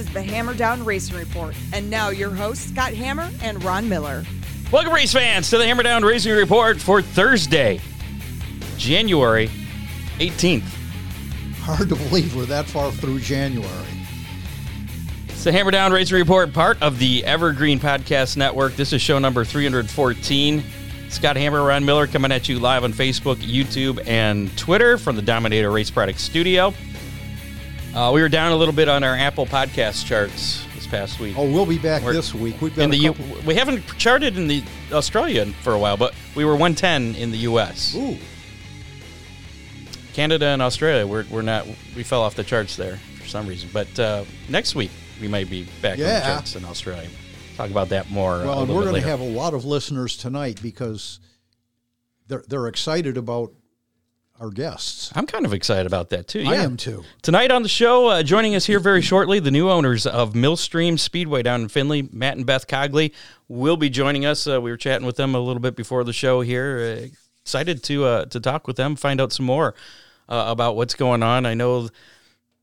is the Hammer Down Racing Report. And now your hosts, Scott Hammer and Ron Miller. Welcome, race fans, to the Hammer Down Racing Report for Thursday, January 18th. Hard to believe we're that far through January. It's the Hammer Down Racing Report, part of the Evergreen Podcast Network. This is show number 314. Scott Hammer, Ron Miller coming at you live on Facebook, YouTube, and Twitter from the Dominator Race Products Studio. Uh, we were down a little bit on our Apple Podcast charts this past week. Oh, we'll be back We're- this week. We've got in a the U- couple. we haven't charted in the Australia for a while, but we were 110 in the U.S. Ooh, Canada and Australia, we're, we're not, we fell off the charts there for some reason. But uh, next week, we might be back on the Yeah. charts in Australia. Talk about that more. uh, a well, and little we're bit going to later. have a lot of listeners tonight because they're they're excited about our guests. I'm kind of excited about that too. I am too. Tonight on the show, uh, joining us here very shortly, the new owners of Millstream Speedway down in Findlay, Matt and Beth Cogley, will be joining us. Uh, we were chatting with them a little bit before the show here. Uh, excited to uh, to talk with them, find out some more uh, about what's going on. I know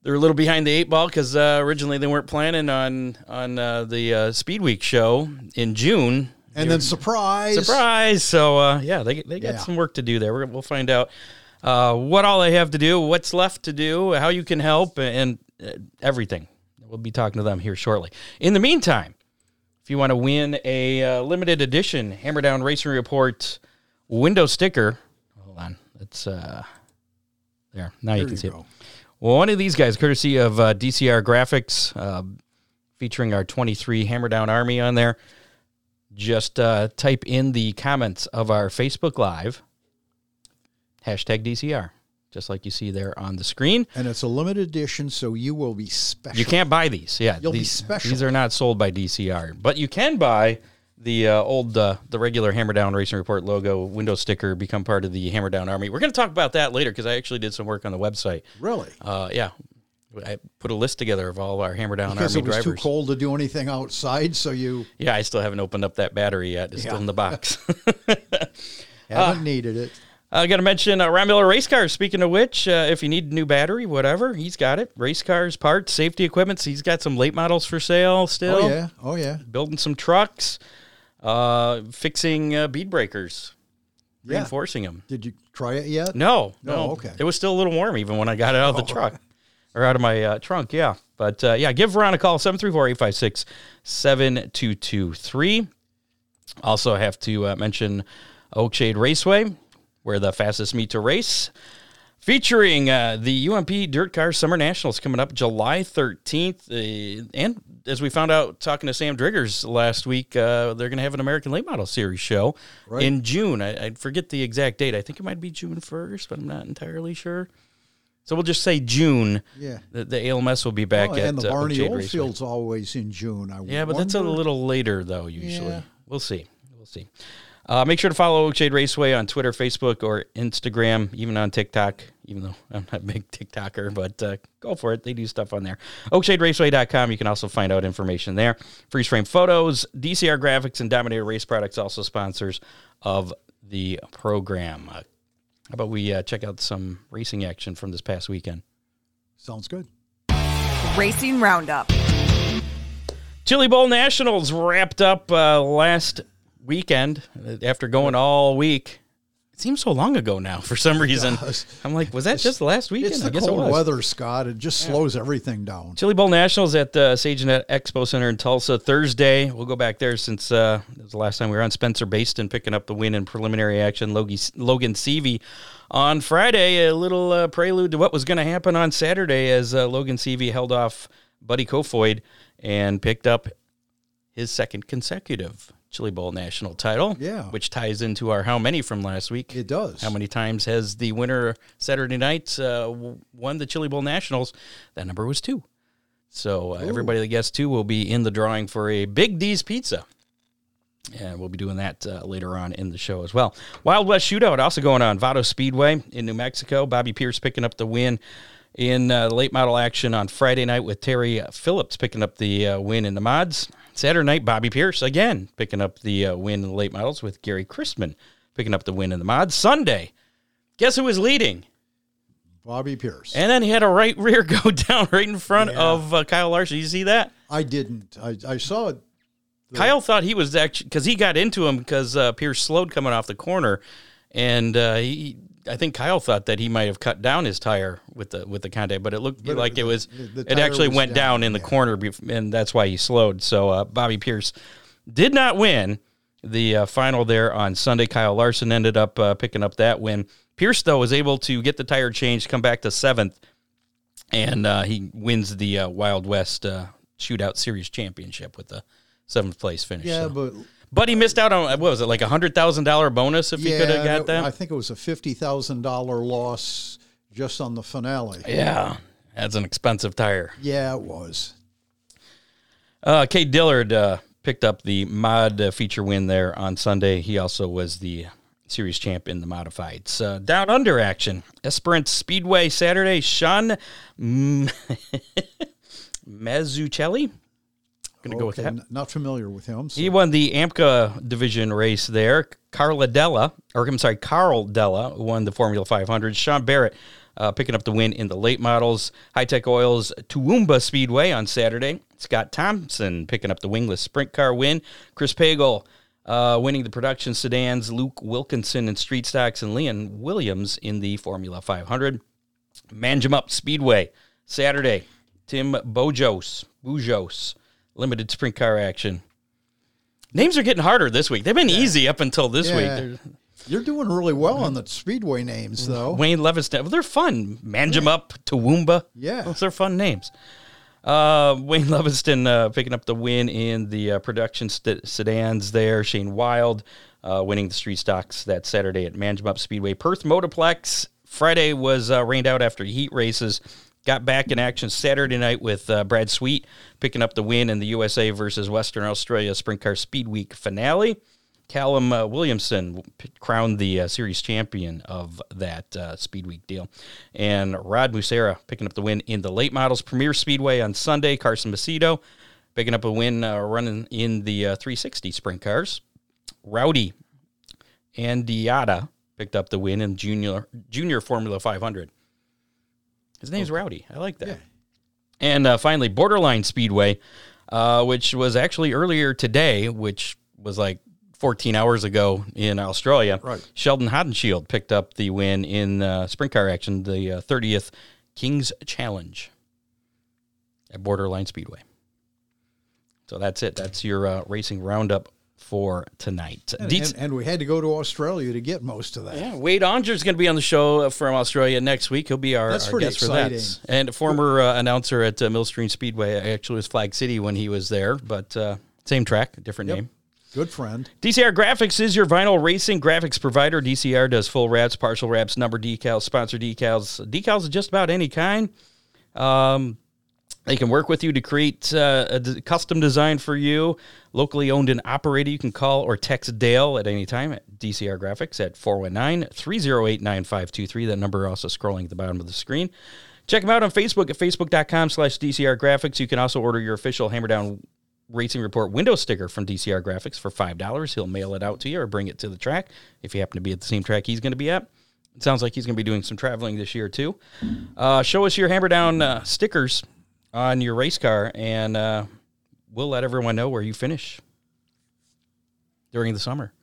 they're a little behind the eight ball because uh, originally they weren't planning on on uh, the uh, Speed Week show in June. And then surprise, Surprise! So uh, yeah, they they got Yeah. some work to do there. We're, we'll find out uh, what all they have to do, what's left to do, how you can help, and uh, everything. We'll be talking to them here shortly. In the meantime, if you want to win a uh, limited edition Hammer Down Racing Report window sticker, hold on, it's uh, there. Now you can you see go. it. Well, one of these guys, courtesy of uh, DCR Graphics, uh, featuring our 23 Hammer Down Army on there. Just uh, type in the comments of our Facebook Live, hashtag DCR, just like you see there on the screen. And it's a limited edition, so you will be special. You can't buy these. Yeah, You'll be these, special. These are not sold by DCR, but you can buy the uh, old, uh, the regular Hammer Down Racing Report logo window sticker. Become part of the Hammer Down Army. We're going to talk about that later because I actually did some work on the website. really Uh, yeah, I put a list together of all our Hammer Down because Army it was drivers. too cold to do anything outside, so you Yeah, I still haven't opened up that battery yet. It's still in the box. haven't needed it. I got to mention uh, Ron Miller Race Cars. Speaking of which, uh, if you need a new battery, whatever, he's got it. Race cars, parts, safety equipment. He's got some late models for sale still. Oh yeah, oh yeah, Building some trucks, uh, fixing uh, bead breakers, yeah. reinforcing them. Did you try it yet? No, No, no, okay. It was still a little warm even when I got it out of the Oh. truck or out of my uh, trunk. Yeah, but uh, yeah, give Ron a call 734-856-7223. Also have to uh, mention Oakshade Raceway, where the fastest meet to race. Featuring uh, the UMP Dirt Car Summer Nationals coming up July 13th. Uh, and as we found out talking to Sam Driggers last week, uh, they're going to have an American Late Model Series show Right. in June. I, I forget the exact date. I think it might be June 1st, but I'm not entirely sure. So we'll just say June. Yeah. The, the ALMS will be back Oh, at and the uh, Barney Raceway. Oldfield's always in June. I Yeah, but that's a little later though. Usually, Yeah. we'll see. We'll see. Uh, make sure to follow Oakshade Raceway on Twitter, Facebook, or Instagram, even on TikTok. Even though I'm not a big TikToker, but uh, go for it. They do stuff on there. OakshadeRaceway.com. You can also find out information there. Freeze frame photos, DCR graphics, and Dominator Race Products also sponsors of the program. Uh, how about we uh, check out some racing action from this past weekend? Sounds good. Racing Roundup. Chili Bowl Nationals wrapped up uh, last weekend uh, after going all week. It seems so long ago now for some reason. I'm like, was that just last weekend? It's I the guess it weather, Scott. It just slows everything down. Chili Bowl Nationals at the SageNet Expo Center in Tulsa Thursday. We'll go back there since uh, it was the last time we were on. Spencer Bayston picking up the win in preliminary action. Logie, Logan Seavey on Friday. A little uh, prelude to what was going to happen on Saturday as uh, Logan Seavey held off Buddy Kofoid and picked up his second consecutive Chili Bowl national title. Yeah. Which ties into our how many from last week. It does. How many times has the winner Saturday night uh, won the Chili Bowl Nationals? That number was two. So uh, everybody that gets two will be in the drawing for a Big D's Pizza. And we'll be doing that uh, later on in the show as well. Wild West Shootout also going on. Vado Speedway in New Mexico. Bobby Pierce picking up the win in uh, late model action on Friday night with Terry Phillips picking up the uh, win in the mods. Saturday night, Bobby Pierce again picking up the uh, win in the late models with Gary Christman picking up the win in the mods. Sunday, guess who was leading? Bobby Pierce. And then he had a right rear go down right in front Yeah. of uh, Kyle Larson. You see that? I didn't. I, I saw it. Kyle thought he was actually because he got into him because uh, Pierce slowed coming off the corner, and uh, he. I think Kyle thought that he might have cut down his tire with the with the contact, but it looked But like it- was the- the it actually was went down, down, in the yeah. corner, and that's why he slowed. So uh, Bobby Pierce did not win the uh, final there on Sunday. Kyle Larson ended up uh, picking up that win. Pierce though was able to get the tire changed, come back to seventh, and uh, he wins the uh, Wild West uh, Shootout Series championship with the seventh place finish. Yeah, So- but but he missed out on what was it like a hundred thousand dollar bonus if he could have got that. I think it was a fifty thousand dollar loss just on the finale. yeah, that's an expensive tire. Yeah, it was. Uh, Kate Dillard uh, picked up the mod uh, feature win there on Sunday. He also was the series champ in the modifieds. Uh, down under action, Esperance Speedway Saturday. Sean mm, Mazzucchelli. Going to go with Okay, that. Not familiar with him. So He won the AMCA division race there. Carla Della, or I'm sorry, Carl Della won the Formula 500. Sean Barrett uh, picking up the win in the late models. High Tech Oils Toowoomba Speedway on Saturday. Scott Thompson picking up the wingless sprint car win. Chris Pagel uh, winning the production sedans. Luke Wilkinson in street stocks and Leon Williams in the Formula 500. Manjimup Speedway Saturday. Tim Bojos, Bujos, limited sprint car action. Names are getting harder this week. They've been easy up until this Yeah. week. They're- you're doing really well on the speedway names, though. Wayne Leviston, well, they're fun. Manjimup, Toowoomba. Yeah. Those are fun names. Uh, Wayne Leviston uh, picking up the win in the uh, production st- sedans there. Shane Wild uh, winning the street stocks that Saturday at Manjimup Speedway. Perth Motoplex Friday was uh, rained out after heat races. Got back in action Saturday night with uh, Brad Sweet picking up the win in the USA versus Western Australia Sprint Car Speed Week finale. Callum uh, Williamson crowned the uh, series champion of that uh, Speed Week deal. And Rod Musera picking up the win in the late models Premier Speedway on Sunday. Carson Macedo picking up a win uh, running in the uh, 360 sprint cars. Rowdy and Andiata picked up the win in junior junior Formula 500. His name's Rowdy. I like that. And uh, finally, Borderline Speedway, uh, which was actually earlier today, which was like 14 hours ago in Australia. Right. Sheldon Hodenshield picked up the win in uh, sprint car action, the uh, 30th Kings Challenge at Borderline Speedway. So that's it. That's your uh, racing roundup for tonight. And, Deets- and, and we had to go to Australia to get most of that. yeah, Wade Onger's going to be on the show from Australia next week. He'll be our, That's our pretty guest for that. exciting. And former uh, announcer at uh, Millstream Speedway. Actually, was Flag City when he was there, but uh, same track, different Yep. name. Good friend. DCR Graphics is your vinyl racing graphics provider. DCR does full wraps, partial wraps, number decals, sponsor decals, decals of just about any kind. Um, they can work with you to create uh, a custom design for you. Locally owned and operated. You can call or text Dale at any time at DCR Graphics at 419 308 9523. That number also scrolling at the bottom of the screen. Check them out on Facebook at facebook.com slash DCR Graphics. You can also order your official Hammer Down Racing Report window sticker from DCR Graphics for $5. He'll mail it out to you or bring it to the track if you happen to be at the same track he's going to be at. It sounds like he's going to be doing some traveling this year too. Uh, show us your Hammer Down uh, stickers on your race car, and uh, we'll let everyone know where you finish during the summer.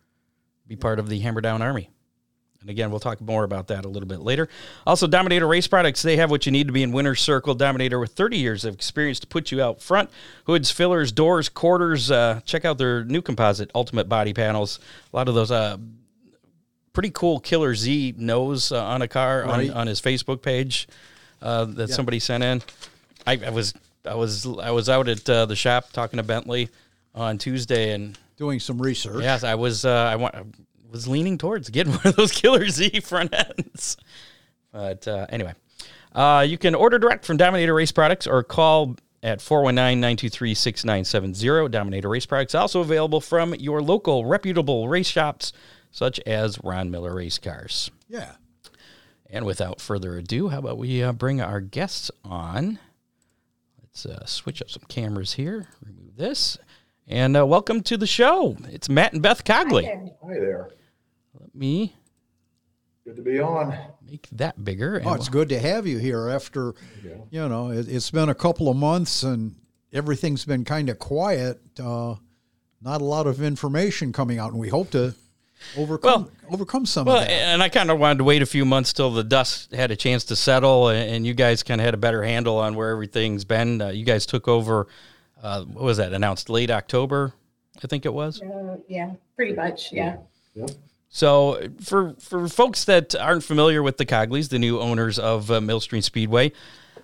Be part of the Hammer Down Army. And again, we'll talk more about that a little bit later. Also, Dominator Race Products, they have what you need to be in winner's circle. Dominator with 30 years of experience to put you out front. Hoods, fillers, doors, quarters. Uh, check out their new composite Ultimate Body Panels. A lot of those uh, pretty cool Killer Z nose uh, on a car Right. on, on his Facebook page uh, that somebody sent in. I, I was I was I was out at uh, the shop talking to Bentley on Tuesday, and doing some research. Yes, I was. Uh, I want. I was leaning towards getting one of those Killer Z front ends. But uh, anyway, uh, you can order direct from Dominator Race Products or call at 419-923-6970. Dominator Race Products also available from your local reputable race shops such as Ron Miller Race Cars. Yeah. And without further ado, how about we uh, bring our guests on? Let's uh, switch up some cameras here. Remove this. And uh, welcome to the show. It's Matt and Beth Cogley. Hi there. Let me Good to be on. make that bigger. Oh, it's good to have you here after, you know, it, it's been a couple of months and everything's been kind of quiet. Uh, not a lot of information coming out, and we hope to overcome overcome some Well, of that. and I kind of wanted to wait a few months till the dust had a chance to settle, and, and you guys kind of had a better handle on where everything's been. Uh, you guys took over. Uh, what was that? Announced late October, I think it was. Uh, yeah, pretty much. Yeah. So for for folks that aren't familiar with the Cogleys, the new owners of uh, Millstream Speedway,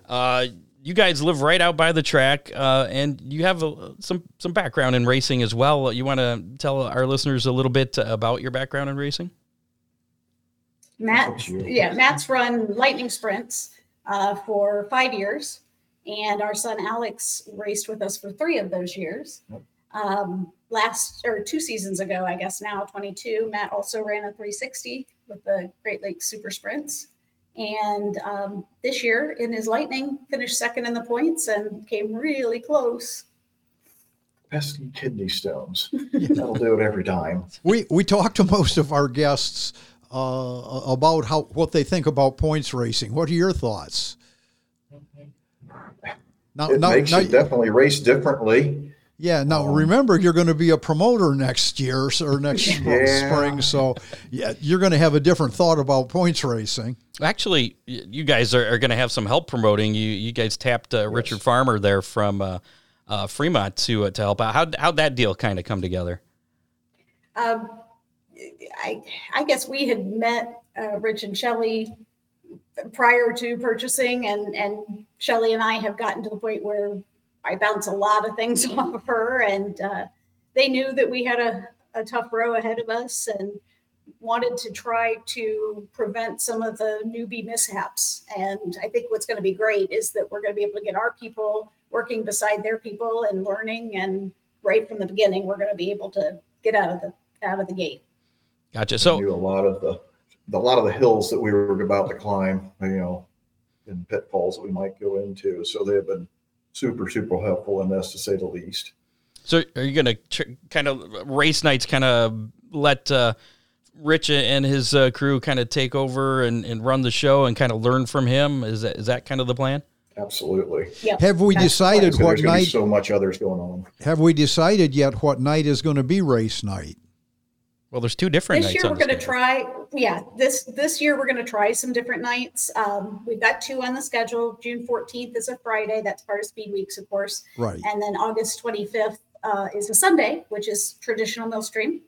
uh, you guys live right out by the track, uh, and you have a, some some background in racing as well. You want to tell our listeners a little bit about your background in racing? Matt, yeah, Matt's run lightning sprints uh, for five years, and our son Alex raced with us for three of those years. Um, last or two seasons ago, I guess now 22, Matt also ran a 360 with the Great Lakes Super Sprints. And um, this year in his lightning, finished second in the points and came really close. Pesky kidney stones. That'll do it every time. we we talked to most of our guests uh, about how what they think about points racing. What are your thoughts? Now, It now, makes now- you definitely race differently. yeah. Now, remember, you're going to be a promoter next year or next Yeah. spring, so yeah, you're going to have a different thought about points racing. Actually, you guys are, are going to have some help promoting. You you guys tapped uh, Richard Farmer there from uh, uh, Fremont to uh, to help out. How how'd that deal kind of come together? Um, I, I guess we had met uh, Rich and Shelley prior to purchasing, and and Shelley and I have gotten to the point where I bounce a lot of things off of her, and uh, they knew that we had a, a tough row ahead of us, and wanted to try to prevent some of the newbie mishaps. And I think what's going to be great is that we're going to be able to get our people working beside their people and learning, and right from the beginning, we're going to be able to get out of the out of the gate. Gotcha. So a lot of the, a lot of the hills that we were about to climb, you know, and pitfalls that we might go into. So they have been super, super helpful in this, to say the least. so are you going to tr- kind of race nights kind of let uh, Rich and his uh, crew kind of take over and, and run the show and kind of learn from him? Is that is that kind of the plan? Absolutely. Yep. Have we That's decided what there's going to be night? so much others going on. Have we decided yet what night is going to be race night? Well, there's two different This nights. year we're going to try, yeah. This this year we're going to try some different nights. Um, we've got two on the schedule. June 14th is a Friday. That's part of Speed Weeks, of course. Right. And then August 25th uh, is a Sunday, which is traditional Millstream.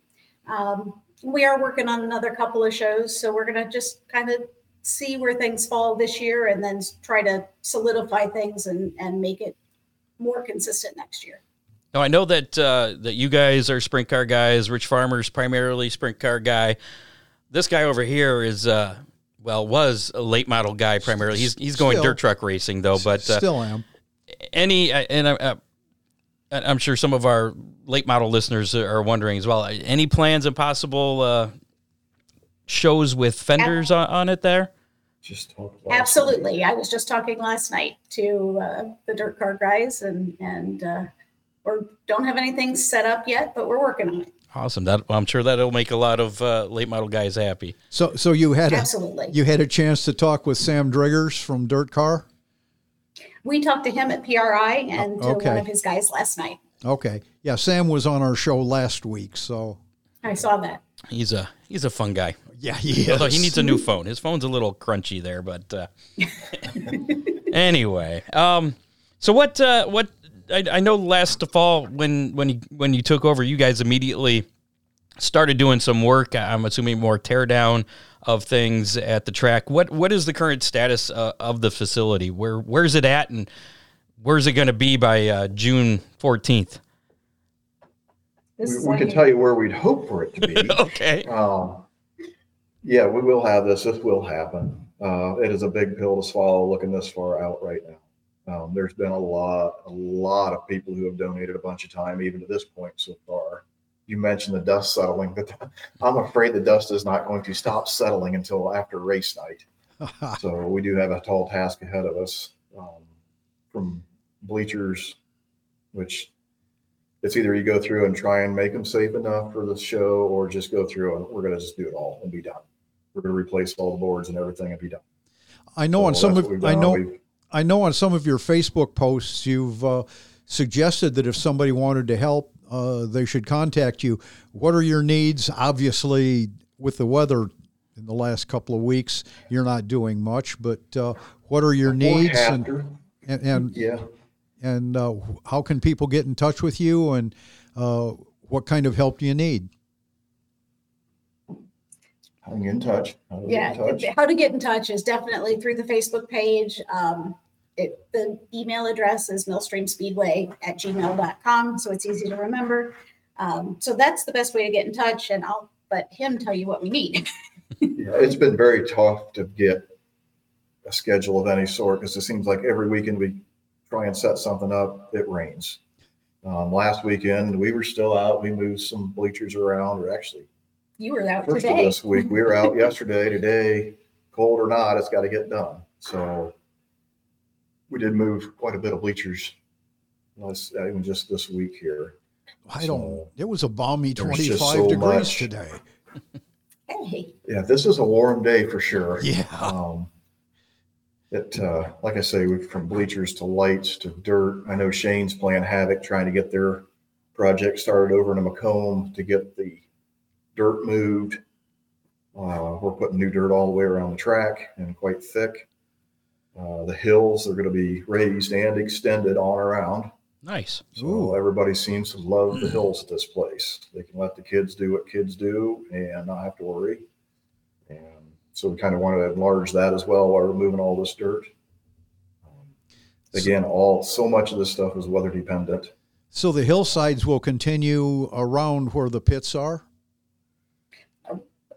Um, we are working on another couple of shows, so we're going to just kind of see where things fall this year, and then try to solidify things and and make it more consistent next year. Now I know that uh, that you guys are sprint car guys. Rich Farmer's primarily sprint car guy. This guy over here is uh, well was a late model guy primarily. He's he's going Still. dirt truck racing though. But uh, Still am. any uh, and uh, uh, I'm sure some of our late model listeners are wondering as well. Any plans and possible uh, shows with fenders on, on it there? Just talk about Absolutely. I was just talking last night to uh, the dirt car guys, and and uh, we don't have anything set up yet, but we're working on it. Awesome. That I'm sure that'll make a lot of uh, late model guys happy. So, so you had a, Absolutely. you had a chance to talk with Sam Driggers from Dirt Car. We talked to him at PRI and to okay. one of his guys last night. Okay, yeah, Sam was on our show last week, so I saw that. He's a he's a fun guy. yeah, he Although he needs a new phone. His phone's a little crunchy there, but uh, anyway. Um, so what? Uh, what? I, I know last fall when when you, when you took over, you guys immediately started doing some work. I'm assuming more teardown of things at the track. What What is the current status uh, of the facility? Where Where's it at, and where's it going to be by uh, June 14th? We, we can tell you where we'd hope for it to be. okay. Um, yeah, we will have this. This will happen. Uh, it is a big pill to swallow looking this far out right now. Um, there's been a lot, a lot of people who have donated a bunch of time, even to this point so far. You mentioned the dust settling, but I'm afraid the dust is not going to stop settling until after race night. So we do have a tall task ahead of us um, from bleachers, which it's either you go through and try and make them safe enough for the show, or just go through and we're going to just do it all and be done. We're going to replace all the boards and everything and be done. I know on some of I know We've- I know on some of your Facebook posts you've uh, suggested that if somebody wanted to help, uh, they should contact you. What are your needs? Obviously, with the weather in the last couple of weeks, you're not doing much. But uh, what are your or needs? And after, and and, yeah. and uh, how can people get in touch with you? And uh, what kind of help do you need? Hang in touch. How to get Yeah, in touch. how to get in touch is definitely through the Facebook page. Um, it, the email address is millstreamspeedway at gmail.com, so it's easy to remember. Um, so that's the best way to get in touch, and I'll let him tell you what we need. Yeah, it's been very tough to get a schedule of any sort because it seems like every weekend we try and set something up, it rains. Um, last weekend we were still out. We moved some bleachers around, or actually You were out first of today. this week. We were out yesterday, today, cold or not, it's got to get done. So we did move quite a bit of bleachers. Last, uh, even just this week here. I don't. So, It was a balmy there was just 25 so degrees much. today. Hey, Yeah, this is a warm day for sure. Yeah. Um, it, uh, like I say, we from bleachers to lights to dirt. I know Shane's playing havoc trying to get their project started over in McComb to get the dirt moved. Uh, we're putting new dirt all the way around the track and quite thick. Uh, the hills are going to be raised and extended on around. Nice. So Ooh. everybody seems to love the hills at this place. They can let the kids do what kids do and not have to worry. And so we kind of want to enlarge that as well while we're all this dirt. Um, Again, all so much of this stuff is weather dependent. So the hillsides will continue around where the pits are.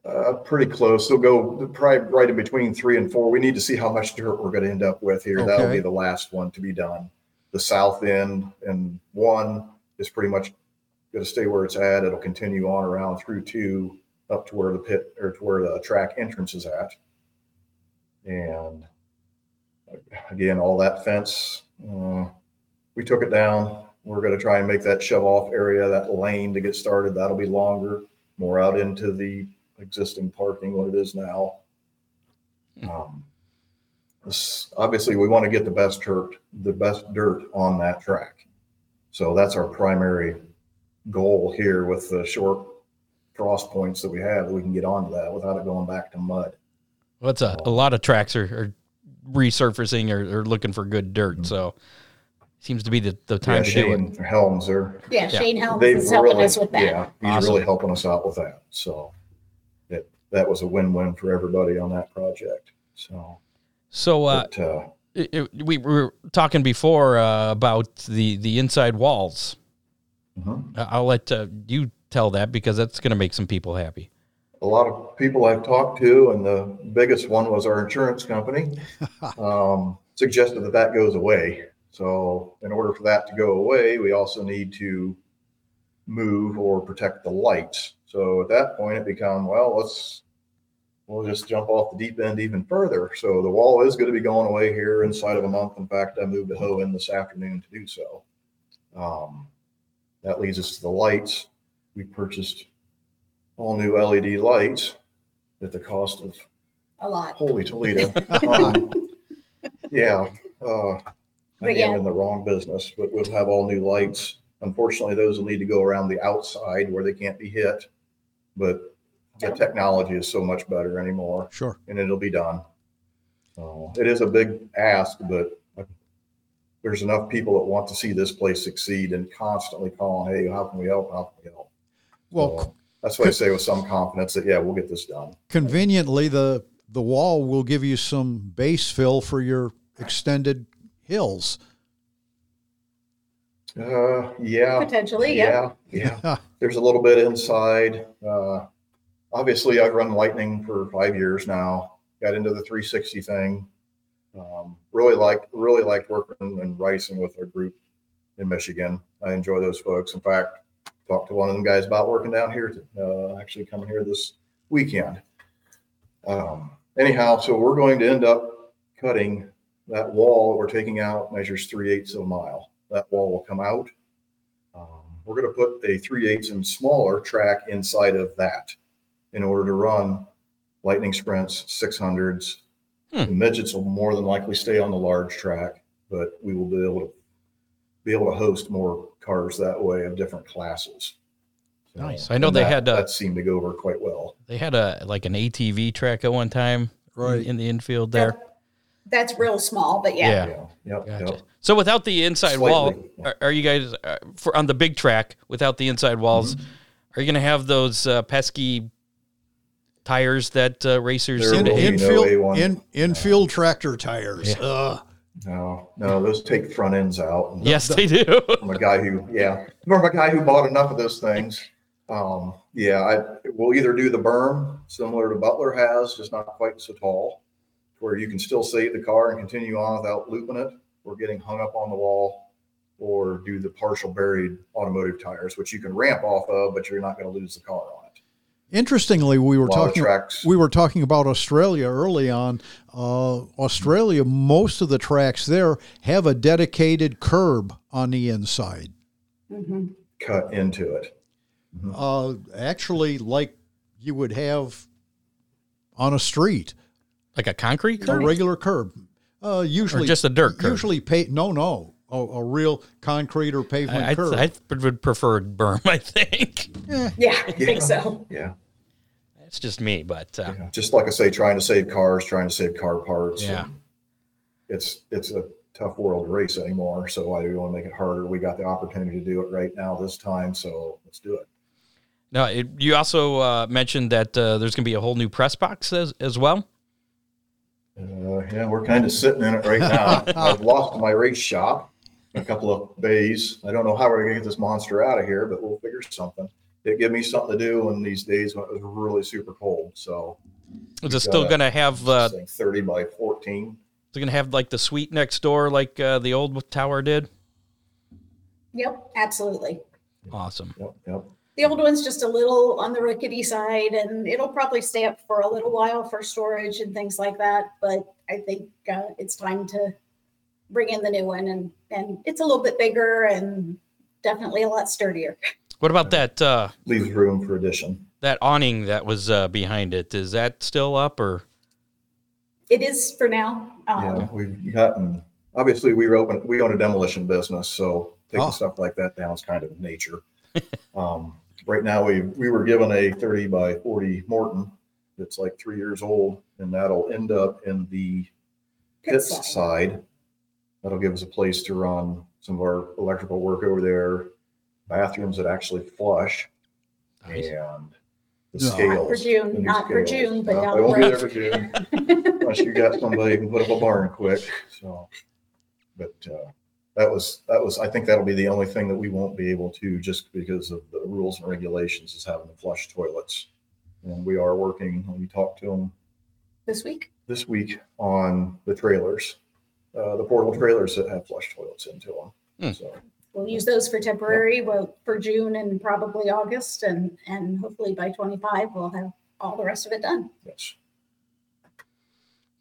Uh, pretty close. They'll go probably right in between three and four. We need to see how much dirt we're going to end up with here. That'll be the last one to be done. The south end and one is pretty much going to stay where it's at. It'll continue on around through two up to where the pit or to where the track entrance is at. And again, all that fence, uh, we took it down. We're going to try and make that shove off area, that lane to get started. That'll be longer, more out into the existing parking what it is now. Um, this, obviously, we want to get the best dirt, the best dirt on that track. So that's our primary goal here with the short cross points that we have. That we can get onto that without it going back to mud. What's a, a lot of tracks are, are resurfacing or, or looking for good dirt. So seems to be the, the time Mm-hmm. yeah, to do it. Shane Helms, they're yeah, Shane Helms they've is helping really, us with that. yeah, he's Awesome. really helping us out with that. So it, that was a win-win for everybody on that project. So, So uh, but, uh, it, it- we were talking before uh, about the, the inside walls. mhm. I- I'll let uh, you tell that because that's going to make some people happy. a lot of people I've talked to, and the biggest one was our insurance company, um, suggested that that goes away. So, in order for that to go away, we also need to move or protect the lights. So, at that point, it become well, let's we'll just jump off the deep end even further. So, the wall is going to be going away here inside of a month. In fact, I moved a hoe in this afternoon to do so. Um, that leads us to the lights. We purchased all new LED lights at the cost of A lot. holy Toledo. Um, yeah, uh, I But yeah. am in the wrong business, but we'll have all new lights. Unfortunately, those will need to go around the outside where they can't be hit. But the technology is so much better anymore, Sure. and it'll be done. So it is a big ask, but there's enough people that want to see this place succeed and constantly calling, "Hey, how can we help? How can we help?" Well, So that's why I say with some confidence that yeah, we'll get this done. conveniently, the the wall will give you some base fill for your extended hills. Uh, yeah. Potentially, yeah. Yeah, yeah. There's a little bit inside. Uh, obviously, I've run Lightning for five years now. Got into the 360 thing. Um, really like really like working and racing with our group in Michigan. I enjoy those folks. In fact, talked to one of them guys about working down here. To, uh, actually, coming here this weekend. Um, anyhow, so we're going to end up cutting that wall that we're taking out measures three eighths of a mile. That wall will come out. Um, we're going to put a three eighths and smaller track inside of that in order to run lightning sprints, 600s. Hmm. The midgets will more than likely stay on the large track, but we will be able to be able to host more cars that way of different classes. So, Nice. I know they that- had, uh, that seemed to go over quite well. They had a like an ATV track at one time, Right. in the infield there. That- That's real small, but yeah. Yeah. Yeah, yep, Gotcha. yep. So without the inside wall, Slightly, yeah. are, are you guys uh, for on the big track without the inside walls? Mm-hmm. Are you going to have those uh, pesky tires that uh, racers seem to will hate? be no infield, A1. in, infield tractor tires. Yeah. No, no, those take front ends out. And Yes, they do. From a guy who, yeah, from a guy who bought enough of those things. Um, yeah, I will either do the berm similar to Butler has, just not quite so tall, where you can still save the car and continue on without looping it or getting hung up on the wall, or do the partial buried automotive tires, which you can ramp off of, but you're not going to lose the car on it. Interestingly, we were A lot of talking tracks. we were talking about Australia early on. Uh, Australia, most of the tracks there have a dedicated curb on the inside. Mhm. cut into it. Uh, actually, like you would have on a street, like a concrete a regular curb. Uh, usually, just a dirt curb? Usually, pa- no, no, a, a real concrete or pavement I, I, curb. I would prefer berm. I think Yeah, I think so. Yeah. it's just me, but uh, Yeah, just like I say, trying to save cars, trying to save car parts. Yeah. It's it's a tough world to race anymore. So why do we want to make it harder? We got the opportunity to do it right now this time, so let's do it. Now, It, you also uh, mentioned that uh, there's going to be a whole new press box as, as well. Uh, yeah, we're kind of sitting in it right now. I've lost my race shop a couple of days. I don't know how we're gonna get this monster out of here, but we'll figure something. It gave me something to do in these days when it was really super cold. So Is it still going to have? Uh, thing 30 by 14. is it going to have like the suite next door, like uh, the old tower did? Yep, absolutely. Awesome. Yep, yep. The old one's just a little on the rickety side, and it'll probably stay up for a little while for storage and things like that. But I think uh, it's time to bring in the new one, and and it's a little bit bigger and definitely a lot sturdier. What about that uh, Leaves room for addition. that awning that was uh, behind it? Is that still up or? It is for now. Um, Yeah, we've gotten, obviously, we were open, we own a demolition business, so taking Oh. stuff like that down is kind of nature. Um, right now, we, we were given a thirty by forty Morton that's like three years old, and that'll end up in the Pit side. side. That'll give us a place to run some of our electrical work over there, bathrooms that actually flush, Nice. and the No. scales. Not for June, the new not for. June, but No, down they the won't be there for June unless you got somebody who can put up a barn quick. So, but uh, that was that was I think that'll be the only thing that we won't be able to just because of the rules and regulations is having the flush toilets. And we are working. We talked to them this week. this week on the trailers, uh, the portable trailers that have flush toilets into them. Hmm. So We'll use those for temporary, well, for June and probably August, and and hopefully by 25 we'll have all the rest of it done. yes,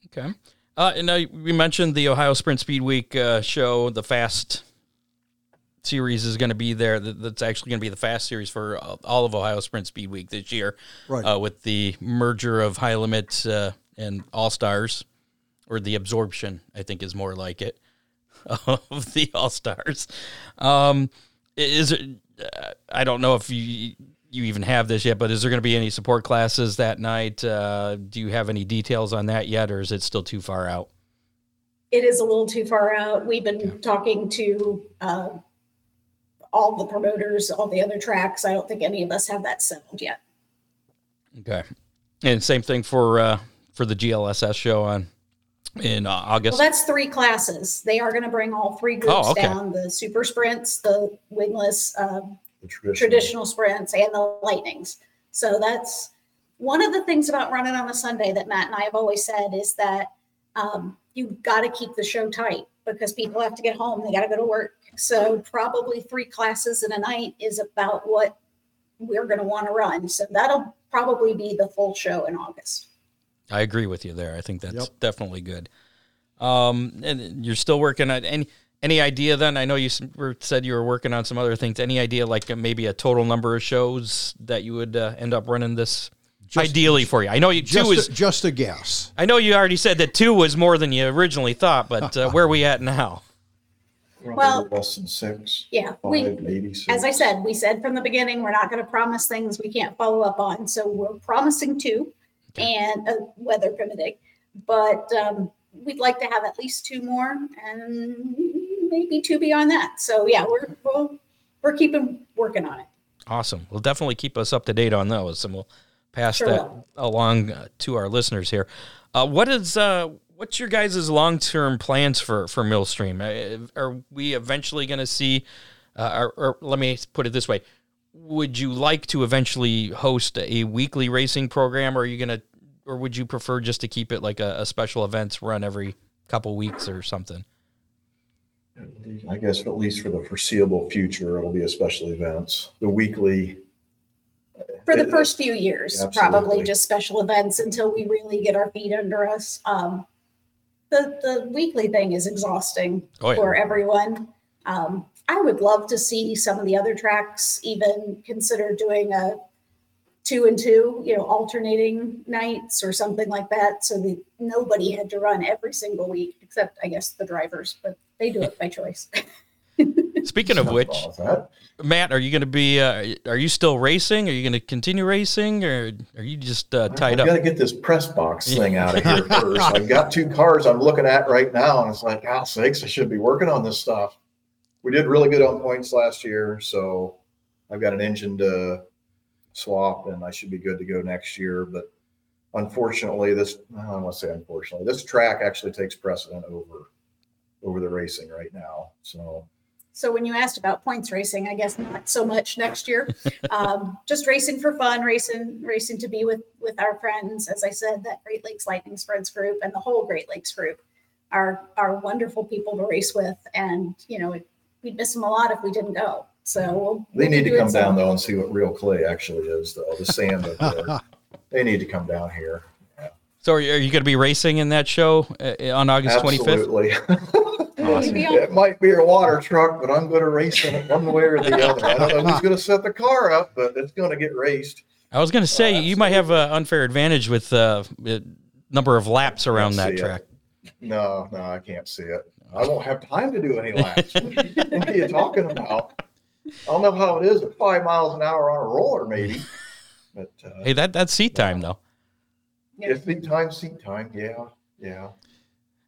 Okay. Uh, and uh, we mentioned the Ohio Sprint Speed Week uh, show. The Fast series is going to be there. That's actually going to be the Fast series for uh, all of Ohio Sprint Speed Week this year, Right. uh, with the merger of High Limit uh, and All Stars, or the absorption, I think is more like it, of the All Stars. Um, is it? Uh, I don't know if you you even have this yet, but is there going to be any support classes that night? Uh, do you have any details on that yet, or is it still too far out? It is a little too far out. We've been talking to uh, all the promoters, all the other tracks. I don't think any of us have that settled yet. Okay, and same thing for uh, for the GLSS show on in uh, August. Well, that's three classes. They are going to bring all three groups Oh, okay. down: the super sprints, the wingless, um, The traditional. traditional sprints, and the lightnings. So that's one of the things about running on a Sunday that Matt and I have always said is that um, you've got to keep the show tight because people have to get home, they got to go to work. So probably three classes in a night is about what we're going to want to run. So that'll probably be the full show in August. I agree with you there. I think that's Yep. definitely good. Um, and you're still working on any any idea then? I know you said you were working on some other things. Any idea like uh, maybe a total number of shows that you would uh, end up running this Just- ideally for you? I know you two is a, just a guess. I know you already said that two was more than you originally thought, but uh, where are we at now? Well- less than six. Yeah, Five, we, maybe six. as I said, we said from the beginning, we're not going to promise things we can't follow up on. So we're promising two and a weather permitting. But um, we'd like to have at least two more and maybe two beyond that. So yeah, we're we'll, we're keeping working on it. Awesome. Well, definitely keep us up to date on those, and we'll pass Sure that will. along uh, to our listeners here. Uh, what is uh, what's your guys' long term plans for for Millstream? Uh, are we eventually going to see? Uh, or, or let me put it this way: Would you like to eventually host a weekly racing program, or are you going to, or would you prefer just to keep it like a, a special events run every couple weeks or something? I guess at least for the foreseeable future, it'll be a special events. The weekly, For the Uh, first few years, absolutely. probably just special events until we really get our feet under us. Um, the the weekly thing is exhausting Oh, yeah. for everyone. Um, I would love to see some of the other tracks even consider doing a two and two, you know, alternating nights or something like that, so that nobody had to run every single week, except I guess the drivers, but they do it by choice. Speaking of which, wrong with that. Matt, are you going to be? Uh, are you still racing? Are you going to continue racing, or are you just uh, tied up? I've got to get this press box thing out of here first. I've got two cars I'm looking at right now, and it's like, God sakes, I should be working on this stuff. We did really good on points last year, so I've got an engine to swap, and I should be good to go next year. But unfortunately, this I don't want to say unfortunately, this track actually takes precedent over over the racing right now. So So when you asked about points racing, I guess not so much next year. um, just racing for fun, racing, racing to be with with our friends. As I said, that Great Lakes Lightning Sprints group and the whole Great Lakes group are are wonderful people to race with, and you know it, we'd miss them a lot if we didn't go. So we'll, they we'll need to come down some- though and see what real clay actually is, though the sand up there. They need to come down here. So are you, are you going to be racing in that show uh, on August twenty fifth? Absolutely. You It might be a water truck, but I'm going to race in it one way or the other. I don't know who's going to set the car up, but it's going to get raced. I was going to say Oh, you might have an unfair advantage with uh, uh, number of laps around that see it. track. No, no, I can't see it. I won't have time to do any laps. what are you talking about? I don't know how it is at five miles an hour on a roller, maybe. But uh, Hey, that that's seat time though. if seat time, seat time, yeah, yeah.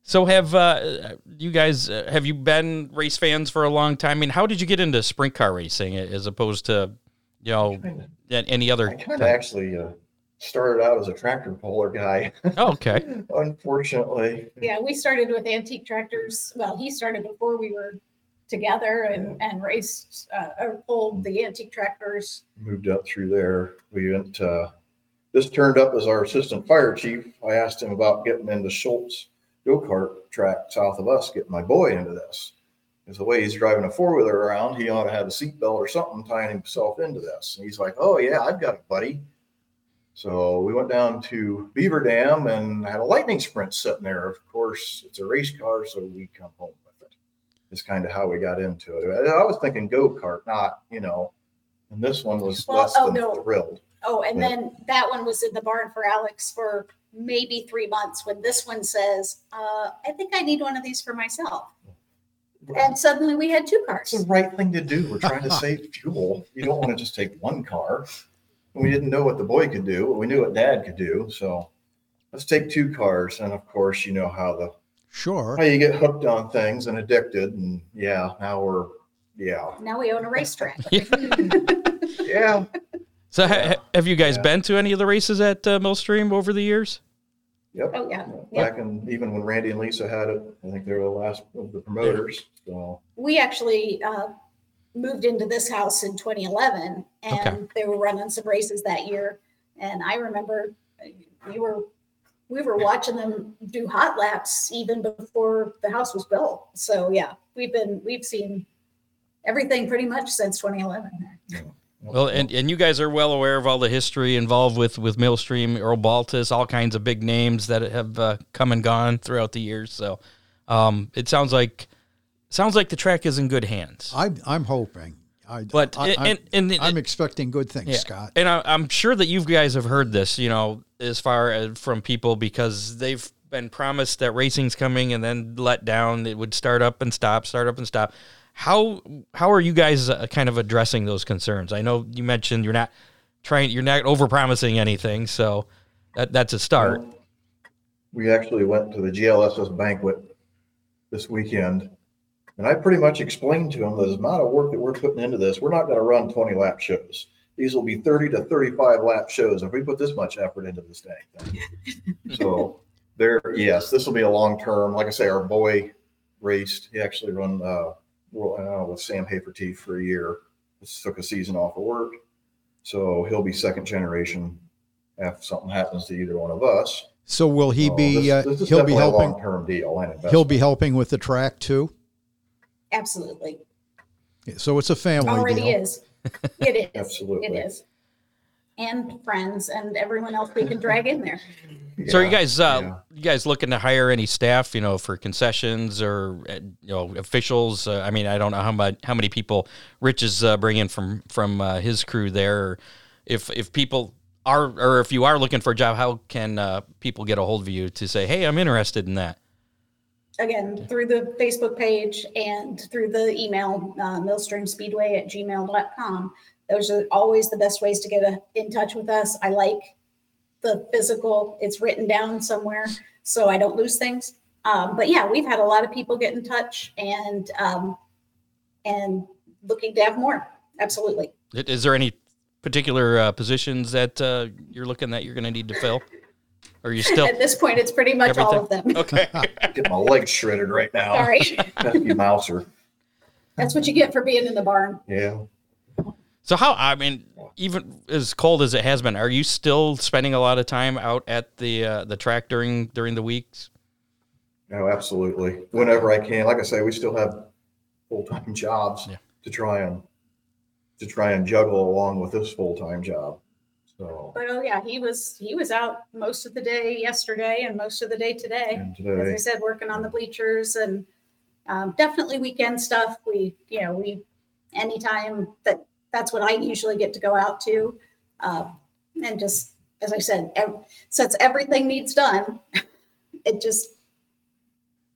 So have uh, you guys uh, have you been race fans for a long time? I mean, how did you get into sprint car racing as opposed to you know Kinda- any other? I kind of actually uh, started out as a tractor puller guy. Oh, okay. Unfortunately, Yeah, we started with antique tractors. Well, he started before we were together and and raced uh, or pulled the antique tractors. moved up through there. We went, uh, this turned up as our assistant fire chief. I asked him about getting into Schultz go-kart track south of us, getting my boy into this. Because the way he's driving a four-wheeler around, he ought to have a seatbelt or something tying himself into this. And he's like, oh yeah, I've got a buddy. So we went down to Beaver Dam and had a lightning sprint sitting there. Of course, it's a race car, so we come home with it. It's kind of how we got into it. I was thinking go-kart, not, you know, and this one was Well, less oh, than no. thrilled. Oh, and Yeah. then that one was in the barn for Alex for maybe three months when this one says, uh, I think I need one of these for myself. And suddenly we had two cars. It's the right thing to do. We're trying to save fuel. You don't want to just take one car. And we didn't know what the boy could do, but we knew what dad could do. So let's take two cars. And of course, you know how the Sure. how you get hooked on things and addicted. And yeah, now we're yeah. Now we own a racetrack. Yeah. So ha- ha- have you guys Yeah. been to any of the races at uh, Millstream over the years? Yep. Oh, yeah. Yep. Back in, even when Randy and Lisa had it, I think they were the last of the promoters, so. We actually uh, moved into this house in 2011 and Okay. they were running some races that year. And I remember uh, we were we were watching them do hot laps even before the house was built. So yeah, we've been we've seen everything pretty much since 2011. Well, and, and you guys are well aware of all the history involved with with Millstream, Earl Baltes, all kinds of big names that have uh, come and gone throughout the years. So um, it sounds like sounds like the track is in good hands. I'm I'm hoping. I, But I, and, and, and I'm expecting good things, Yeah. Scott. And I, I'm sure that you guys have heard this, you know, as far as from people because they've been promised that racing's coming and then let down. It would start up and stop, start up and stop. How how are you guys uh, kind of addressing those concerns? I know you mentioned you're not trying, you're not over promising anything, so that that's a start. We actually went to the GLSS banquet this weekend. And I pretty much explained to them the amount of work that we're putting into this, we're not gonna run twenty lap shows. These will be thirty to thirty-five lap shows if we put this much effort into this thing. So there, yes, this will be a long term. Like I say, our boy raced, he actually run, uh, well, uh, with Sam Haferteeth for a year. Just took a season off of work. So he'll be second generation if something happens to either one of us. So will he So be? this- uh, this is he'll be helping. Long-term deal. He'll be helping with the track too. Absolutely. So it's a family Already deal. is. It is. Absolutely. It is. And friends and everyone else we can drag in there. So are you guys uh, yeah. you guys looking to hire any staff, you know, for concessions or uh, you know officials? Uh, I mean, I don't know how much how many people Rich is uh, bringing from from uh, his crew there. If if people are or if you are looking for a job, how can uh, people get a hold of you to say, hey, I'm interested in that? Again, through the Facebook page and through the email, uh, millstreamspeedway at gmail.com. Those are always the best ways to get a, in touch with us. I like the physical, it's written down somewhere so I don't lose things. Um, but yeah, we've had a lot of people get in touch and um, and looking to have more. Absolutely. Is there any particular uh, positions that uh, you're looking that you're going to need to fill? Or are you still At this point, it's pretty much all of them. okay? Get my legs shredded right now. Sorry. Pesky mouser. That's what you get for being in the barn. Yeah. So how I mean, even as cold as it has been, are you still spending a lot of time out at the uh, the track during during the weeks? No, absolutely. Whenever I can. Like I say, we still have full-time jobs Yeah. to try and to try and juggle along with this full-time job. So But oh yeah, he was he was out most of the day yesterday and most of the day today. and As I said, working on the bleachers and um, definitely weekend stuff. We you know we anytime that that's what I usually get to go out to, uh, and just as I said, ev- since everything needs done, it just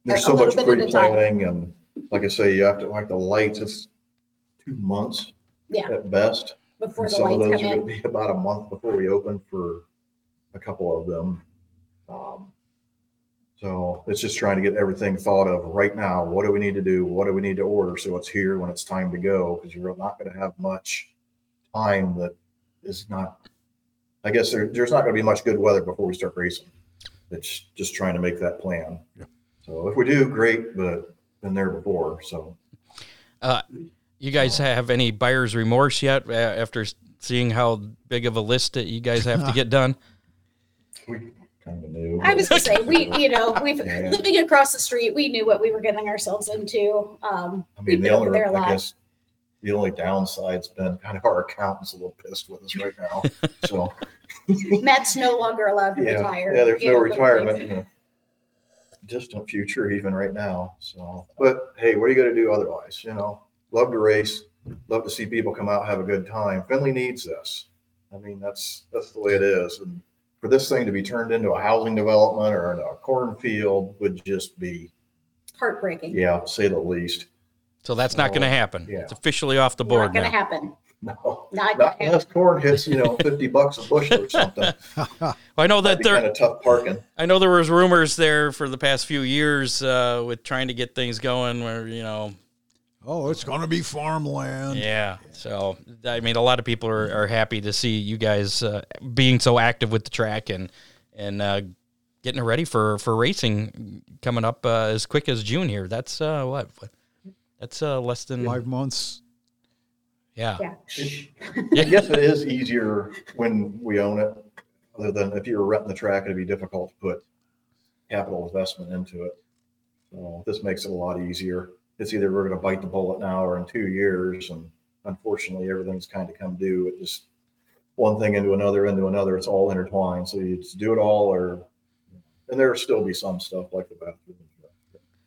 there's so much bit at a time. pre-planning and like I say, you have to, like the lights, it's two months yeah at best. before And the some of those come are in. gonna be about a month before we open for a couple of them. Um, So it's just trying to get everything thought of right now. What do we need to do? What do we need to order? So it's here when it's time to go, because you're not gonna have much time that is not, I guess there, there's not gonna be much good weather before we start racing. It's just trying to make that plan. Yeah. So if we do, great, but been there before, so. Uh, you guys have any buyer's remorse yet uh, after seeing how big of a list that you guys have to get done? We kind of knew. I was gonna say we you know we've Yeah. living across the street. We knew what we were getting ourselves into. Um, I mean, the only, there a I lot. guess, the only downside's been kind of our accountant's a little pissed with us right now. So, Matt's no longer allowed to yeah, retire. yeah, there's no know, retirement distant future even right now. So, but hey, what are you gonna do otherwise? You know, love to race, love to see people come out, have a good time. Findlay needs this. I mean, that's, that's the way it is. And for this thing to be turned into a housing development or into a cornfield would just be, Heartbreaking. yeah, say the least. So that's not going to happen. yeah. It's officially off the board Not gonna now. happen. No, Not not gonna unless corn hits, you know, fifty bucks a bushel or something. Well, I know that That'd be kind of tough parking. I know there was rumors there for the past few years uh, with trying to get things going, where you know, Oh, it's going to be farmland. yeah. So I mean, a lot of people are, are happy to see you guys uh, being so active with the track and and uh, getting it ready for for racing coming up uh, as quick as June here. That's uh, what, what that's uh, less than Five months. yeah. Yeah. I guess it is easier when we own it, other than if you were renting the track, it'd be difficult to put capital investment into it. So this makes it a lot easier. It's either we're gonna bite the bullet now or in two years, and unfortunately, everything's kind of come due. It just one thing into another, into another, it's all intertwined. So you just do it all or, and there'll still be some stuff like the bathroom.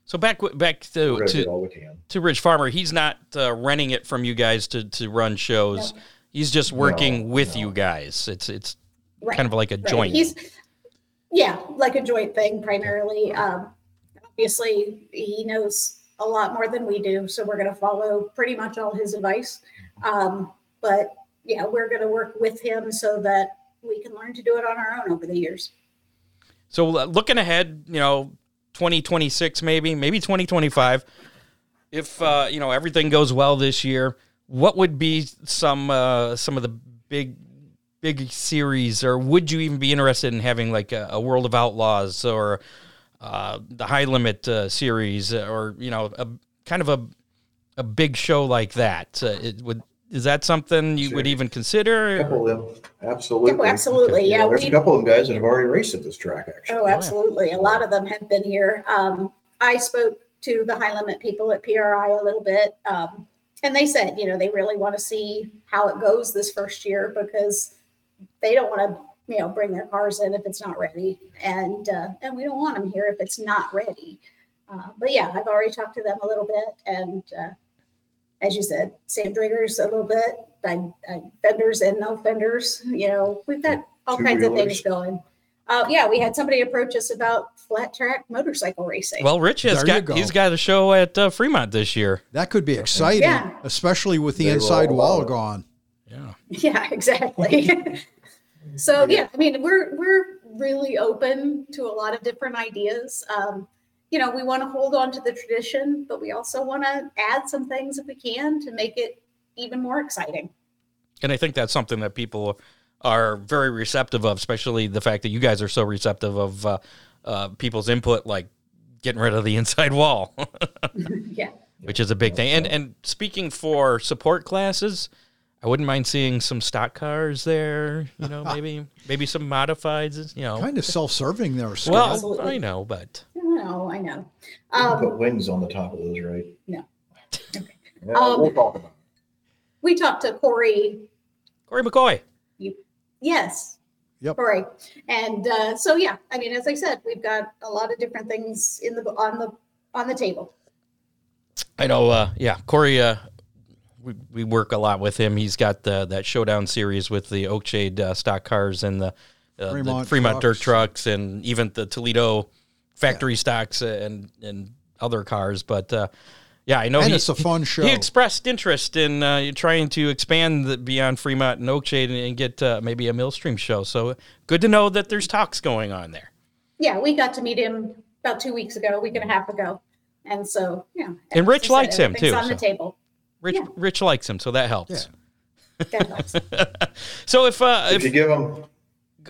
So back back to gonna do to, all we can. to Rich Farmer, he's not uh, renting it from you guys to to run shows. He's just working No, with no. you guys. It's it's Right. kind of like a Right. joint. He's, yeah, like a joint thing primarily. Um, obviously, he knows a lot more than we do, so we're going to follow pretty much all his advice. Um, but yeah, we're going to work with him so that we can learn to do it on our own over the years. So looking ahead, you know, 2026 maybe, maybe 2025. If uh, you know everything goes well this year, what would be some uh, some of the big big series, or would you even be interested in having like a, a World of Outlaws or uh, the High Limit uh, series, or you know, a kind of a a big show like that? Uh, it would is that something you would Sure. even A consider? couple of them, absolutely. Yeah, absolutely. Yeah, There's a couple of them guys that have already raced at this track, actually. Oh, absolutely. A lot of them have been here. Um, I spoke to the high limit people at PRI a little bit. Um, and they said, you know, they really want to see how it goes this first year because they don't want to, you know, bring their cars in if it's not ready. And, uh, and we don't want them here if it's not ready. Uh, but yeah, I've already talked to them a little bit. And, uh, as you said, sand riggers a little bit, I, I, fenders and no fenders, you know, we've got all kinds of things going. Uh, yeah, we had somebody approach us about flat track motorcycle racing. Well, Rich has There got go. he's got a show at uh, Fremont this year. That could be exciting, Yeah. especially with the They inside wall gone. Yeah. yeah, exactly. so yeah, I mean, we're we're really open to a lot of different ideas. Um, you know, we want to hold on to the tradition, but we also want to add some things if we can to make it even more exciting. And I think that's something that people are very receptive of, especially the fact that you guys are so receptive of uh, uh, people's input, like getting rid of the inside wall, yeah. which is a big thing. And and speaking for support classes, I wouldn't mind seeing some stock cars there. You know, maybe maybe some modifieds. You know, Kind of self-serving there, Scott. well, Absolutely. I know, but No, I know. You can Um, Put wings on the top of those, right? No. Yeah, Um, we'll talk about it. we talked to Corey Corey McCoy. Yes. Yep. Correct. And uh, so yeah, I mean, as I said, we've got a lot of different things in the on the on the table. I know. Uh, yeah, Corey. Uh, we we work a lot with him. He's got the, that showdown series with the Oakshade uh, stock cars and the, uh, Fremont the Fremont dirt trucks. trucks and even the Toledo factory stocks and and other cars. But uh, yeah, I know and he, it's a fun show. he expressed interest in uh, trying to expand the, beyond Fremont and Oakshade and, and get uh, maybe a Millstream show. So good to know that there's talks going on there. Yeah, we got to meet him about two weeks ago, a week and a half ago, and so yeah. And Rich I likes him, everything's too, On the table. Rich Yeah. Rich likes him, so that helps. That helps. So if uh, If you give them,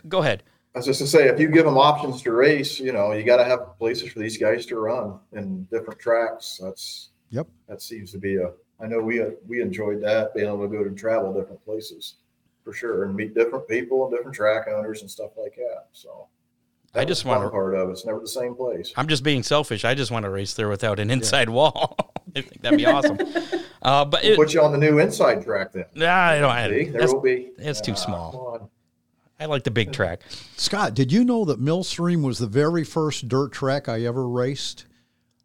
go ahead. I was just to say, if you give them options to race, you know, you got to have places for these guys to run in different tracks. That's Yep. that seems to be a. I know we we enjoyed that being able to go and travel different places for sure and meet different people and different track owners and stuff like that. So I that was just wanna- part of it. It's never the same place. I'm just being selfish. I just want to race there without an inside wall. I think that'd be awesome. Uh, but it, Put you on the new inside track then. nah, I don't. I, See, there will be. that's too Ah, small. I like the big track. Scott, did you know that Millstream was the very first dirt track I ever raced?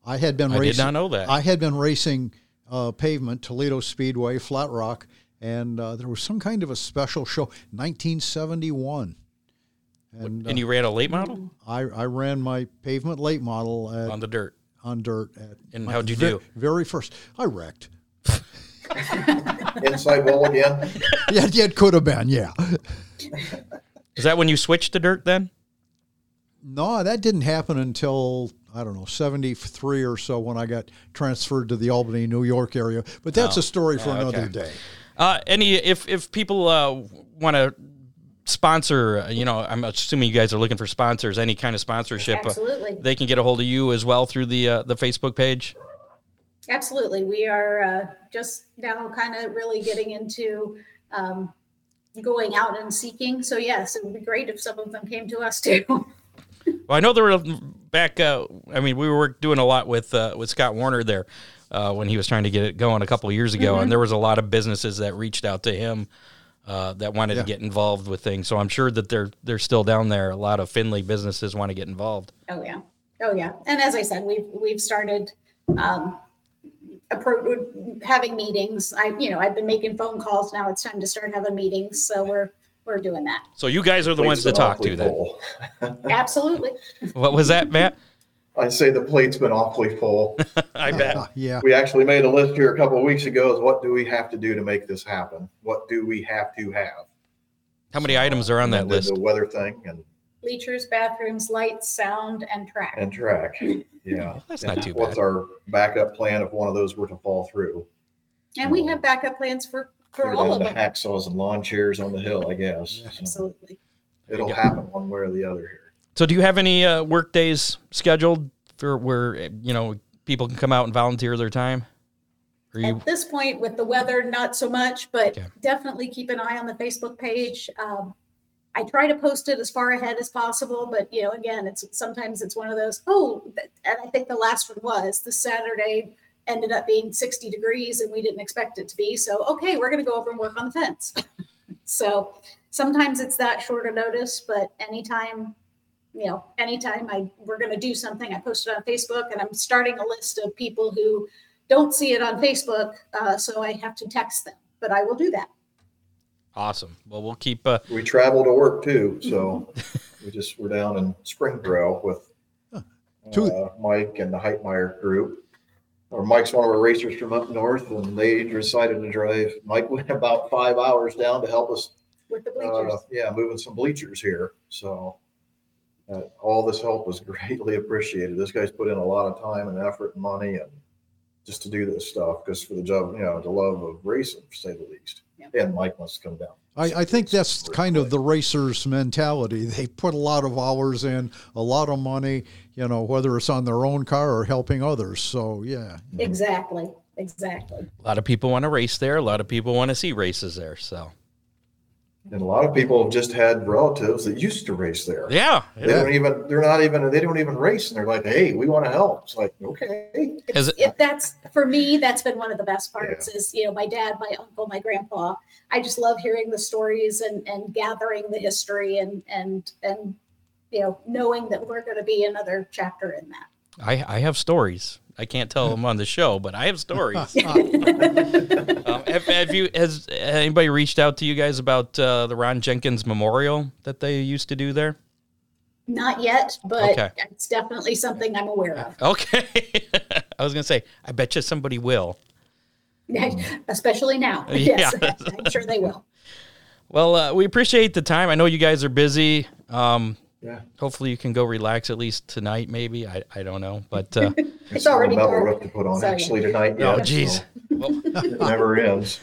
I had been I racing. did not know that. I had been racing uh, pavement, Toledo Speedway, Flat Rock, and uh, there was some kind of a special show, 1971. And, uh, and you ran a late model I, I ran my pavement late model at, on the dirt. on dirt. At And my how'd you ve- do? Very first. I wrecked. Inside wall again. yeah, yeah, it could have been, yeah. Is that when you switched to dirt then? No, that didn't happen until I don't know seventy three or so when I got transferred to the Albany, New York area. But that's a story for Oh, another okay. day. Uh, any if if people uh, want to sponsor, uh, you know, I'm assuming you guys are looking for sponsors, any kind of sponsorship, uh, Absolutely. they can get a hold of you as well through the uh, the Facebook page. Absolutely. We are uh, just now kind of really getting into um, going out and seeking. So, yes, it would be great if some of them came to us too. Well, I know there were back. Uh, I mean, we were doing a lot with uh, with Scott Warner there uh, when he was trying to get it going a couple of years ago, and there was a lot of businesses that reached out to him uh, that wanted Yeah. to get involved with things. So I'm sure that they're they're still down there. A lot of Findlay businesses want to get involved. Oh yeah, oh yeah. And as I said, we've we've started um, appro- having meetings. I you know I've been making phone calls. Now it's time to start having meetings. So we're we're doing that. So you guys are the ones to talk to. awfully Then. Absolutely. what was that, Matt? I say the plate's been awfully full. I bet. Uh, yeah. We actually made a list here a couple of weeks ago. Is what do we have to do to make this happen? What do we have to have? How many items are on that list? The weather thing and Bleachers, bathrooms, lights, sound, and track. and track. Yeah, That's And not too What's bad. our backup plan if one of those were to fall through? And we have backup plans for for all on of the them. hacksaws and lawn chairs on the hill, I guess. So Absolutely. it'll happen one way or the other here. So do you have any uh, work days scheduled for where you know people can come out and volunteer their time? Are you At this point, with the weather, not so much, but Okay. definitely keep an eye on the Facebook page. Um, I try to post it as far ahead as possible, but you know, again, it's sometimes it's one of those. Oh, and I think the last one was the Saturday ended up being 60 degrees, and we didn't expect it to be. So, okay, we're going to go over and work on the fence. so sometimes it's that short a notice, but anytime you know, anytime I we're going to do something, I post it on Facebook, and I'm starting a list of people who don't see it on Facebook, uh, so I have to text them. But I will do that. awesome? Well, we'll keep. Uh, We travel to work too, so we just were down in Springboro with uh, Mike and the Heitmeyer group. Or Mike's one of our racers from up north, and they decided to drive. Mike went about five hours down to help us with the bleachers. uh, yeah, moving some bleachers here. So uh, all this help was greatly appreciated. This guy's put in a lot of time and effort and money and just to do this stuff, just for the job, you know, the love of racing, to say the least. Yep. And Mike wants to come down. I, I think that's kind of the racer's mentality. They put a lot of hours in, a lot of money, you know, whether it's on their own car or helping others. So, yeah. exactly. Exactly. a lot of people want to race there. A lot of people want to see races there. So And a lot of people have just had relatives that used to race there. yeah, They don't even, they're not even, they don't even race. And they're like, hey, we want to help. It's like, okay. Has it- If that's for me, that's been one of the best parts. Is you know my dad, my uncle, my grandpa. I just love hearing the stories and and gathering the history and and and you know knowing that we're going to be another chapter in that. I, I have stories. I can't tell them on the show, but I have stories. um, have, have you has anybody reached out to you guys about uh, the Ron Jenkins Memorial that they used to do there? Not yet, but Okay. it's definitely something I'm aware of. Okay, I was gonna say I bet you somebody will. Especially now. Yeah. Yes, I'm sure they will. Well, uh, we appreciate the time. I know you guys are busy. Um, Yeah. hopefully, you can go relax at least tonight. Maybe I, I don't know, but uh, It's already Metal dark. roof to put on So, yeah. actually tonight. oh yet, jeez, so well, It never ends.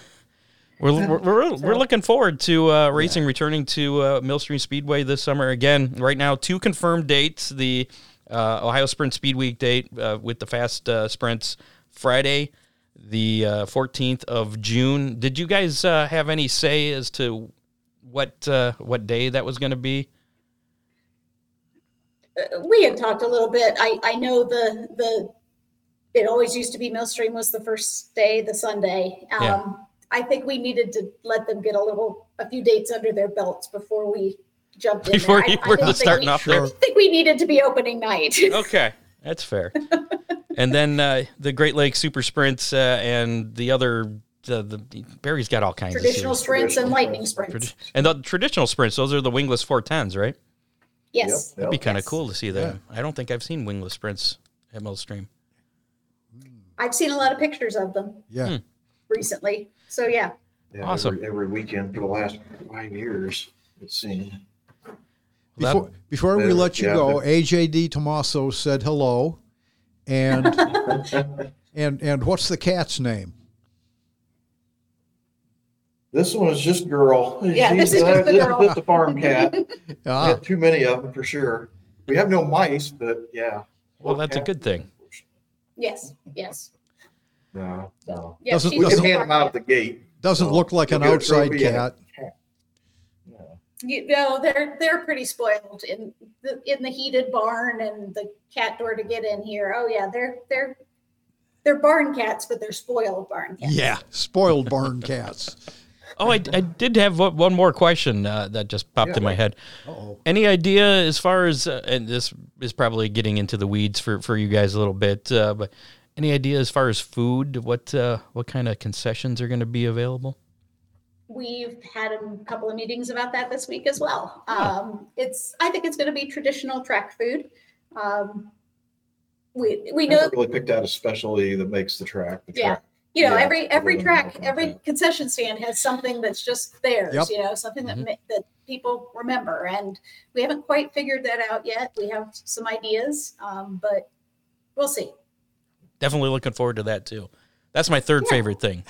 we're, we're, we're, we're looking forward to uh, racing returning to uh, Millstream Speedway this summer again. Right now, two confirmed dates: the uh, Ohio Sprint Speed Week date uh, with the fast uh, sprints Friday, the uh, fourteenth of June. Did you guys uh, have any say as to what uh, what day that was going to be? We had talked a little bit. I, I know the, the, it always used to be Millstream was the first day, the Sunday. Yeah. Um, I think we needed to let them get a little, a few dates under their belts before we jumped in. Before I- you I were didn't starting we- off I there. didn't think we needed to be opening night. okay, that's fair. and then uh, the Great Lakes Super Sprints uh, and the other the, the Barry's got all kinds Traditional of series. sprints and lightning sprints. sprints. And the traditional sprints. Those are the wingless 410s, right? Yes. Yep, That'd be kind of Yes. cool to see them. I don't think I've seen wingless sprints at Millstream. I've seen a lot of pictures of them Yeah. Hmm. recently. So yeah, Yeah, Awesome. Every, every weekend for the last five years, it seemed. Before, before we let you yeah, go, but- AJD Tomaso said hello. And, and, and what's the cat's name? This one is just girl. Yeah, this She's, is just the girl. just a farm cat. Ah, have too many of them for sure. We have no mice, but yeah. Well, that's a good thing. Yes, yes. No, no. Yeah, Doesn't- she's We just can hand them out at farm the gate. doesn't So look like you'll an outside trophy cat. Yeah. cat. You know, they're they're pretty spoiled in the in the heated barn and the cat door to get in here. Oh yeah, they're they're they're barn cats, but they're spoiled barn cats. Yeah, spoiled barn cats. Oh, I, I did have one one more question uh, that just popped Yeah. in my head. Oh, Any idea as far as, uh, and this is probably getting into the weeds for, for you guys a little bit, uh, but any idea as far as food, what uh, what kind of concessions are going to be available? We've had a couple of meetings about that this week as well. Um, it's I think it's going to be traditional track food. Um, we we We know really picked out a specialty that makes the track. The Yeah. track. You know Yeah, every every track every that. concession stand has something that's just theirs Yep. you know something that Mhm. ma- that people remember and we haven't quite figured that out yet we have some ideas um, but we'll see Definitely looking forward to that too. That's my third Yeah. favorite thing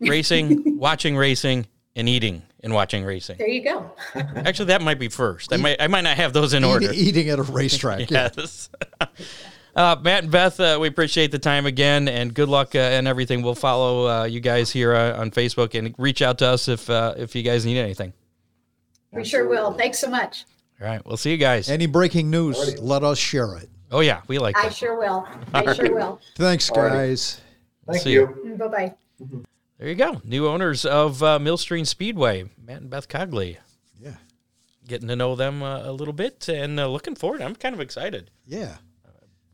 racing, watching racing, and eating and watching racing. there you go Actually, that might be first. I might, I might not have those in order. eating at a racetrack. yeah. Yes. Uh, Matt and Beth, uh, we appreciate the time again, and good luck uh, and everything. We'll follow uh, you guys here uh, on Facebook and reach out to us if uh, if you guys need anything. we sure will thanks so much All right, we'll see you guys. Any breaking news, Alrighty. let us share it. Oh yeah, we like i that. sure will i sure will Thanks, Alrighty. guys. Thank See you. bye bye There you go. New owners of uh, Millstream Speedway, Matt and Beth Cogley. Yeah. Getting to know them uh, a little bit and uh, looking forward. I'm kind of excited. Yeah.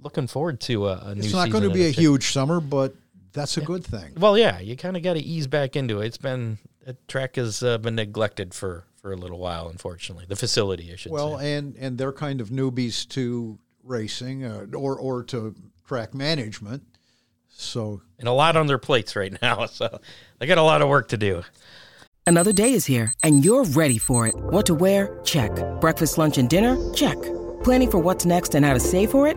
Looking forward to uh, a new. It's not going to be a of huge summer, but that's a good thing. Well, yeah, you kind of got to ease back into it. It's been the track has uh, been neglected for for a little while, unfortunately. The facility, I should say. Well, say. and and they're kind of newbies to racing uh, or or to track management. So And a lot on their plates right now, so they got a lot of work to do. Another day is here, and you're ready for it. What to wear? Check. Breakfast, lunch, and dinner? Check. Planning for what's next and how to save for it?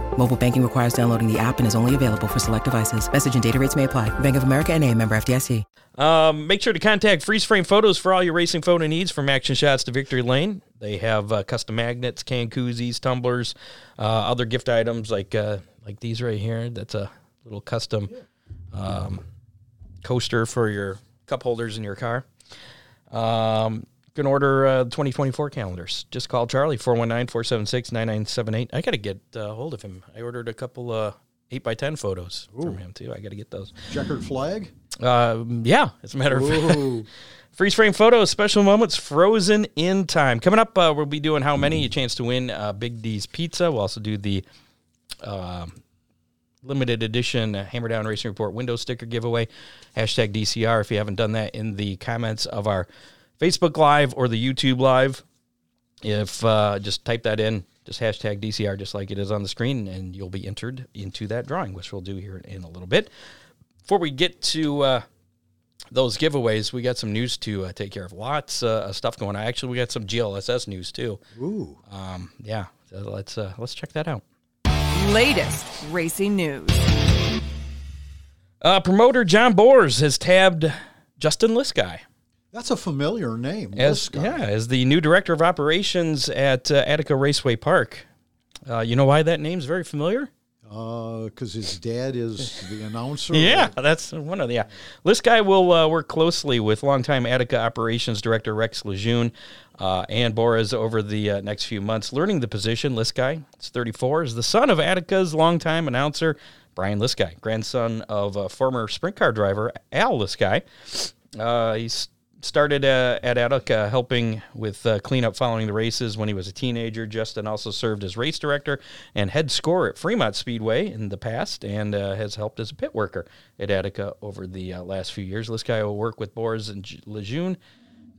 Mobile banking requires downloading the app and is only available for select devices. Message and data rates may apply. Bank of America and a member FDIC. Um, make sure to contact Freeze Frame Photos for all your racing photo needs, from action shots to victory lane. They have uh, custom magnets, can koozies, tumblers, uh, other gift items like uh, like these right here. That's a little custom um, coaster for your cup holders in your car. Um, can order uh, 2024 calendars. Just call Charlie 419-476-9978. I got to get uh, hold of him. I ordered a couple uh, 8 by 10 photos from him too. I got to get those. checkered flag. Uh, yeah, as a matter of fact. Freeze frame photos, special moments, frozen in time. Coming up, uh, we'll be doing how many? A chance to win uh, Big D's Pizza. We'll also do the um limited edition uh, Hammer Down Racing Report window sticker giveaway. Hashtag DCR if you haven't done that in the comments of our Facebook Live or the YouTube Live. If uh, just type that in, just hashtag DCR, just like it is on the screen, and you'll be entered into that drawing, which we'll do here in a little bit. Before we get to uh, those giveaways, we got some news to uh, take care of. Lots uh, of stuff going on. Actually, we got some GLSS news too. Ooh. Um, yeah, so let's uh, let's check that out. Latest racing news. Uh, promoter John Bors has tabbed Justin Lisky That's a familiar name. as yeah as the new director of operations at uh, Attica Raceway Park. Uh, you know why that name's very familiar? because his dad is the announcer. Yeah, that's one of the. Yeah. This guy will uh, work closely with longtime Attica operations director Rex Lejeune uh, and Boras over the uh, next few months, learning the position. This guy, is 34, is the son of Attica's longtime announcer Brian Lisky, grandson of uh, former sprint car driver Al Lisky. Uh, he's started uh, at Attica helping with uh, cleanup following the races when he was a teenager. Justin also served as race director and head scorer at Fremont Speedway in the past and uh, has helped as a pit worker at Attica over the uh, last few years. This guy will work with Boris and Lejeune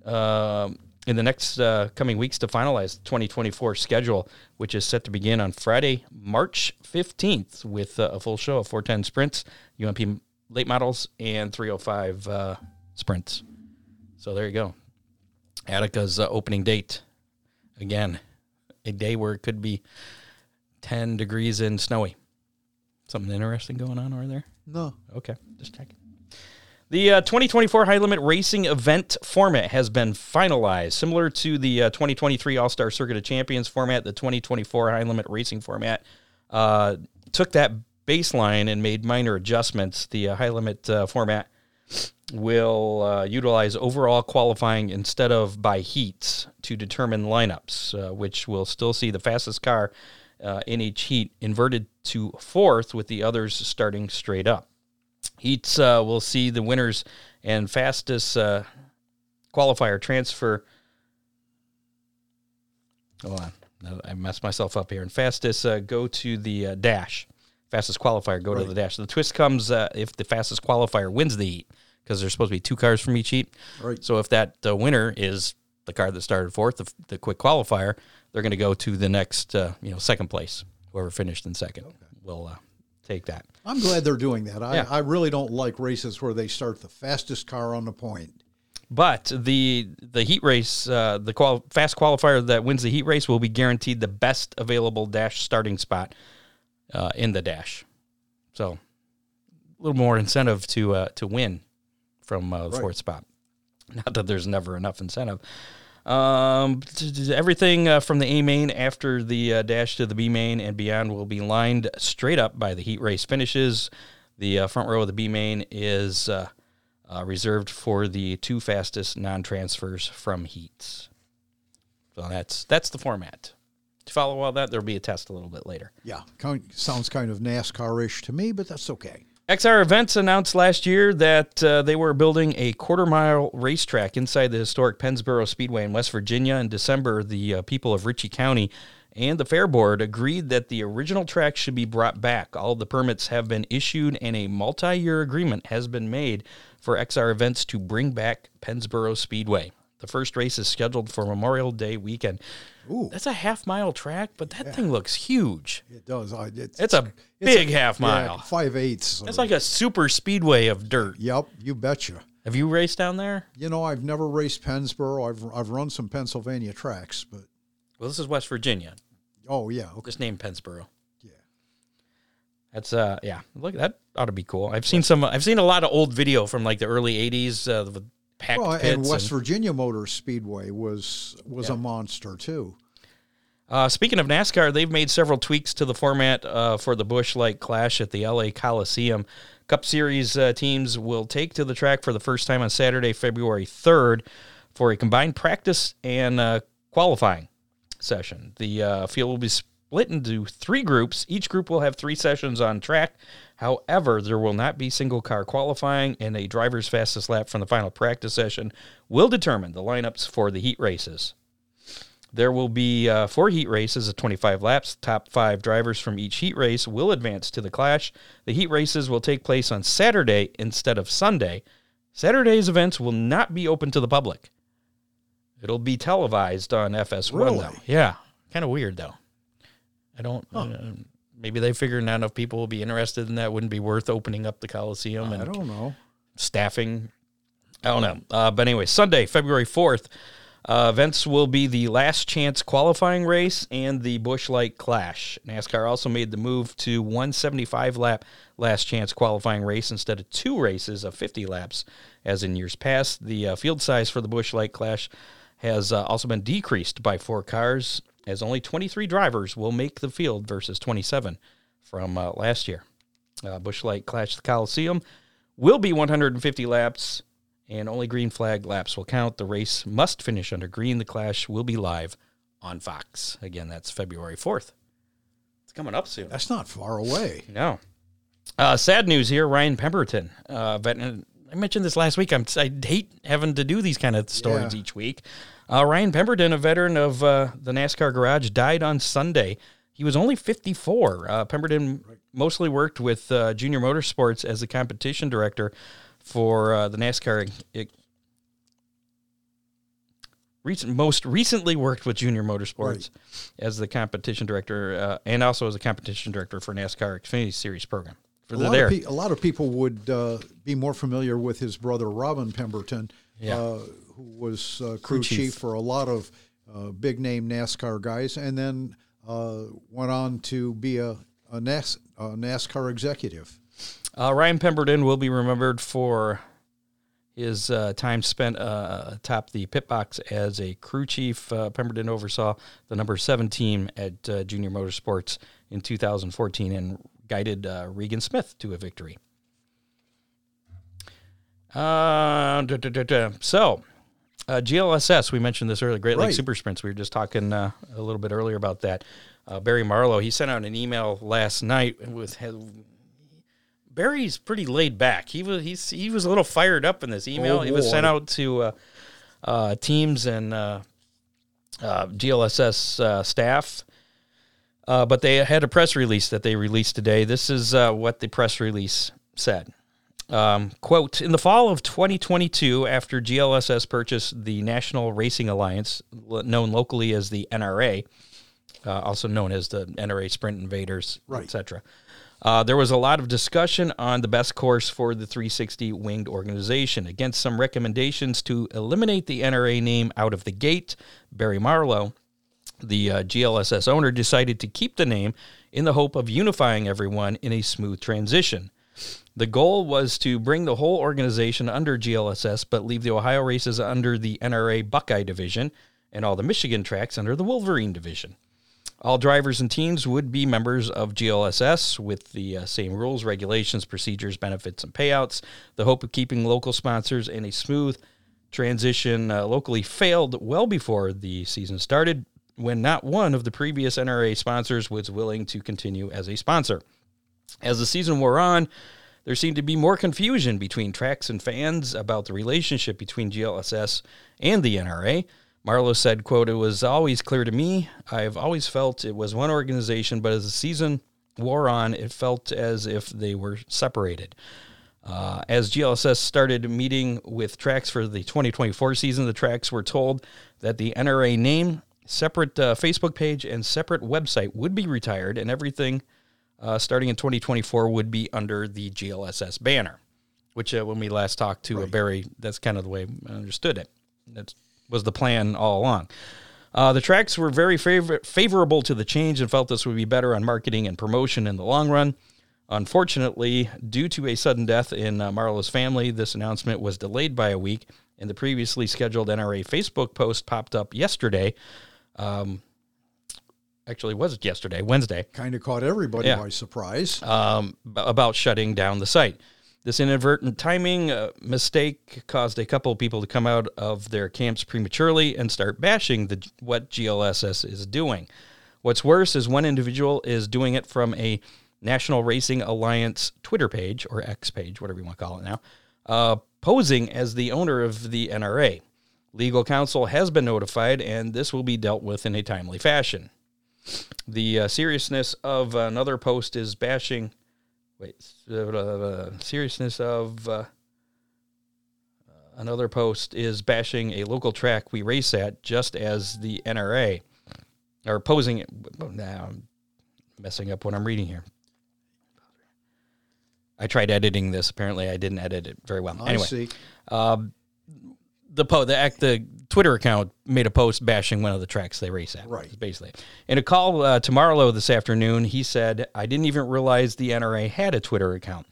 um, in the next uh, coming weeks to finalize the 2024 schedule, which is set to begin on Friday, March 15th, with uh, a full show of 410 sprints, UMP late models and 305 uh, sprints. So there you go. Attica's uh, opening date. Again, a day where it could be 10 degrees and snowy. Something interesting going on over there? No. Okay, just checking. The uh, 2024 High Limit Racing event format has been finalized. Similar to the uh, 2023 All Star Circuit of Champions format, the 2024 High Limit Racing format uh, took that baseline and made minor adjustments. The uh, High Limit uh, format will uh, utilize overall qualifying instead of by heats to determine lineups, uh, which will still see the fastest car uh, in each heat inverted to fourth, with the others starting straight up. Heats uh, will see the winners and fastest uh, qualifier transfer. Hold on. I messed myself up here. And fastest uh, go to the uh, dash. Fastest qualifier go to the dash. The twist comes uh, if the fastest qualifier wins the heat because there's supposed to be two cars from each heat. Right. So if that uh, winner is the car that started fourth, the, the quick qualifier, they're going to go to the next, uh, you know, second place. Whoever finished in second will uh, take that. I'm glad they're doing that. I, Yeah. I really don't like races where they start the fastest car on the point. But the the heat race, uh, the qual- fast qualifier that wins the heat race will be guaranteed the best available dash starting spot uh, in the dash. So a little more incentive to uh, to win from uh, the Right. fourth spot. Not that there's never enough incentive. Um, everything uh, from the A main after the uh, dash to the B main and beyond will be lined straight up by the heat race finishes. The uh, front row of the B main is uh, uh, reserved for the two fastest non-transfers from heats. So that's that's the format. To follow all that, there'll be a test a little bit later. Yeah, sounds kind of NASCAR-ish to me, but that's okay. XR Events announced last year that uh, they were building a quarter mile racetrack inside the historic Pennsboro Speedway in West Virginia. In December, the uh, people of Ritchie County and the Fair Board agreed that the original track should be brought back. All the permits have been issued, and a multi year agreement has been made for XR Events to bring back Pennsboro Speedway. The first race is scheduled for Memorial Day weekend. Ooh. That's a half mile track, but that thing looks huge. It does. It's, It's a big half mile. five eighths. It's like a super speedway of dirt. Yep, you betcha. Have you raced down there? You know, I've never raced Pennsboro. I've I've run some Pennsylvania tracks, but Well, this is West Virginia. oh yeah, okay. Just named Pennsboro. Yeah. That's uh yeah. Look, that ought to be cool. I've seen some. I've seen a lot of old video from like the early '80s. Uh, the packed Well, and West and- Virginia Motor Speedway was was a monster too. Uh, speaking of NASCAR, they've made several tweaks to the format uh, for the Busch Light Clash at the LA Coliseum. Cup Series uh, teams will take to the track for the first time on Saturday, February 3rd, for a combined practice and uh, qualifying session. The uh, field will be split into three groups. Each group will have three sessions on track. However, there will not be single car qualifying, and a driver's fastest lap from the final practice session will determine the lineups for the heat races. There will be uh, four heat races of 25 laps. Top five drivers from each heat race will advance to the clash. The heat races will take place on Saturday instead of Sunday. Saturday's events will not be open to the public. It'll be televised on FS1. Really? Though. Yeah. Kind of weird, though. I don't. Uh, maybe they figure not enough people will be interested in that. Wouldn't be worth opening up the Coliseum and I don't know. staffing. I don't know. Uh, but anyway, Sunday, February 4th, uh, events will be the last chance qualifying race and the Busch Light Clash. NASCAR also made the move to 175 lap last chance qualifying race instead of two races of 50 laps as in years past. The uh, field size for the Busch Light Clash has uh, also been decreased by four cars as only 23 drivers will make the field versus 27 from uh, last year. Uh, Busch Light Clash the Coliseum will be 150 laps, and only green flag laps will count. The race must finish under green. The Clash will be live on Fox. Again, that's February 4th. It's coming up soon. That's not far away. No. Uh, sad news here. Ryan Pemberton, uh, veteran. I mentioned this last week. I'm, I hate having to do these kind of stories Yeah. each week. Uh, Ryan Pemberton, a veteran of uh, the NASCAR Garage, died on Sunday. He was only 54. Uh, Pemberton mostly worked with uh, Junior Motorsports as the competition director for uh, the NASCAR. It, recent, most recently worked with Junior Motorsports as the competition director uh, and also as a competition director for NASCAR Xfinity Series program a lot, pe- a lot of people would uh, be more familiar with his brother Robin Pemberton, Yeah. uh, who was uh, crew, chief. chief. for a lot of uh, big name NASCAR guys, and then uh, went on to be a, a, NAS, a NASCAR executive. Uh, Ryan Pemberton will be remembered for his uh, time spent uh, atop the pit box as a crew chief. Uh, Pemberton oversaw the number seven team at uh, Junior Motorsports in 2014 and guided uh, Regan Smith to a victory. Uh, duh, duh, duh. So, uh, GLSS, we mentioned this earlier, Great Lake Right. Super Sprints. We were just talking uh, a little bit earlier about that. Uh, Barry Marlowe, he sent out an email last night with Barry's pretty laid back. He was he's he was a little fired up in this email. Oh, it was sent out to uh, uh, teams and uh, uh, GLSS uh, staff, uh, but they had a press release that they released today. This is uh, what the press release said. Um, quote, in the fall of 2022, after GLSS purchased the National Racing Alliance, known locally as the NRA, uh, also known as the NRA Sprint Invaders, Right. etc. Uh, there was a lot of discussion on the best course for the 360 winged organization. Against some recommendations to eliminate the NRA name out of the gate, Barry Marlowe, the uh, GLSS owner, decided to keep the name in the hope of unifying everyone in a smooth transition. The goal was to bring the whole organization under GLSS, but leave the Ohio races under the NRA Buckeye division and all the Michigan tracks under the Wolverine division. All drivers and teams would be members of GLSS with the uh, same rules, regulations, procedures, benefits, and payouts. The hope of keeping local sponsors in a smooth transition uh, locally failed well before the season started, when not one of the previous NRA sponsors was willing to continue as a sponsor. As the season wore on, there seemed to be more confusion between tracks and fans about the relationship between GLSS and the NRA. Marlowe said, quote, It was always clear to me. I've always felt it was one organization, but as the season wore on, it felt as if they were separated. Uh, as GLSS started meeting with tracks for the 2024 season, the tracks were told that the NRA name, separate uh, Facebook page, and separate website would be retired, and everything uh, starting in 2024 would be under the GLSS banner. Which, uh, when we last talked to uh, Barry, that's kind of the way I understood it. That was the plan all along. Uh, the tracks were very favor- favorable to the change and felt this would be better on marketing and promotion in the long run. Unfortunately, due to a sudden death in uh, Marlowe's family, this announcement was delayed by a week, and the previously scheduled NRA Facebook post popped up yesterday. Um, actually, was it yesterday? Wednesday Kind of caught everybody Yeah. by surprise. um, about shutting down the site. This inadvertent timing uh, mistake caused a couple of people to come out of their camps prematurely and start bashing the, what GLSS is doing. What's worse is one individual is doing it from a National Racing Alliance Twitter page or X page, whatever you want to call it now, uh, posing as the owner of the NRA. Legal counsel has been notified, and this will be dealt with in a timely fashion. The uh, seriousness of another post is bashing. Wait, uh, uh, seriousness of uh, another post is bashing a local track we race at, just as the NRA are posing it. Now I'm messing up what I'm reading here. I tried editing this. Apparently, I didn't edit it very well. I anyway, see. um, the po- the act the Twitter account made a post bashing one of the tracks they race at. Right. Basically, in a call uh, to Marlowe this afternoon, he said, "I didn't even realize the NRA had a Twitter account.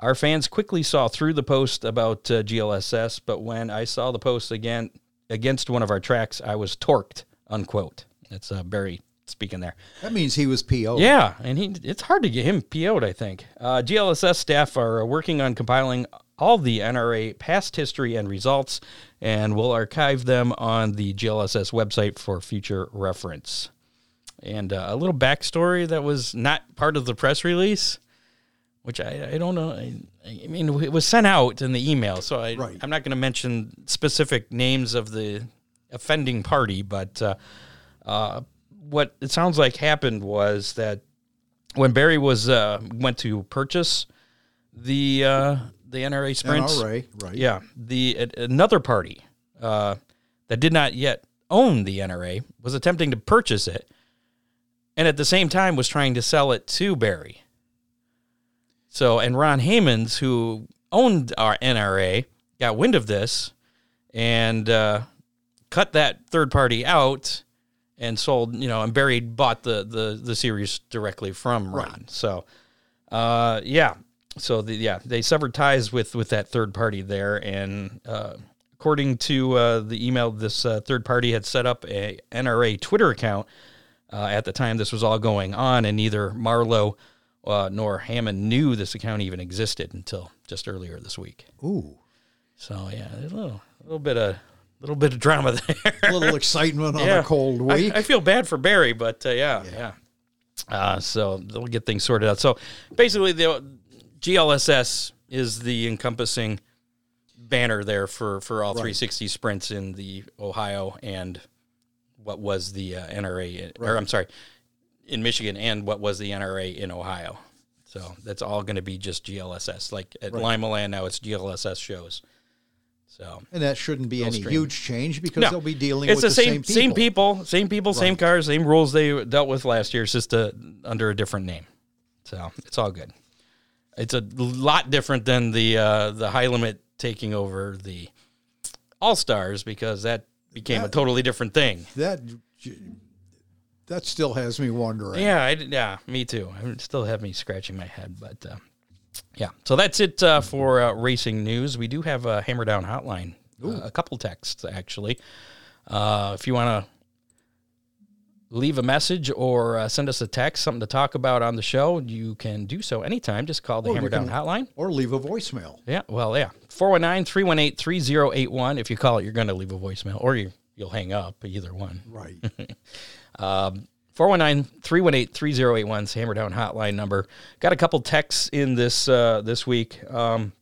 Our fans quickly saw through the post about uh, GLSS, but when I saw the post again against one of our tracks, I was torqued." Unquote. That's uh, Barry speaking there. That means he was PO. Yeah, and he it's hard to get him PO'd, I think. Uh, GLSS staff are working on compiling all the NRA past history and results, and we'll archive them on the GLSS website for future reference. And uh, a little backstory that was not part of the press release, which I, I don't know. I, I mean, it was sent out in the email, so I, Right. I'm not going to mention specific names of the offending party, but uh, uh, what it sounds like happened was that when Barry was uh, went to purchase the uh, the NRA sprints, NRA, right. yeah, the another party uh, that did not yet own the NRA was attempting to purchase it, and at the same time was trying to sell it to Barry. So, and Ron Haymans, who owned our NRA, got wind of this and uh, cut that third party out and sold, you know, and Barry bought the the the series directly from Ron. So, uh, yeah. So the yeah they severed ties with with that third party there, and uh, according to uh, the email, this uh, third party had set up a NRA Twitter account uh, at the time this was all going on, and neither Marlowe uh, nor Hammond knew this account even existed until just earlier this week. Ooh, So yeah, a little a little bit of little bit of drama there. a little excitement on a cold week. I, feel bad for Barry, but uh, yeah, yeah. Uh, so they'll get things sorted out. So basically, the GLSS is the encompassing banner there for for all 360 sprints in the Ohio and what was the uh, NRA, or I'm sorry, in Michigan and what was the NRA in Ohio. So that's all going to be just GLSS. Like at Limaland now, it's GLSS shows. So and that shouldn't be any stream. huge change because no, they'll be dealing it's with the the same same people, people. same people, same cars, same rules they dealt with last year. It's just a, under a different name, so it's all good. It's a lot different than the uh, the high limit taking over the All Stars because that became a totally different thing. That that still has me wondering. Yeah, I, yeah, me too. It still have me scratching my head, but uh, yeah. So that's it uh, for uh, racing news. We do have a hammer down hotline, uh, a couple texts actually. Uh, if you want to leave a message or uh, send us a text, something to talk about on the show, you can do so anytime. Just call the Or hammer down hotline. Or leave a voicemail. Yeah, well, yeah. 419 318 3081. If you call it, you're going to leave a voicemail or you, you'll hang up, either one. Right. 419 318 3081 is Hammer Down hotline number. Got a couple texts in this uh, this week. Um,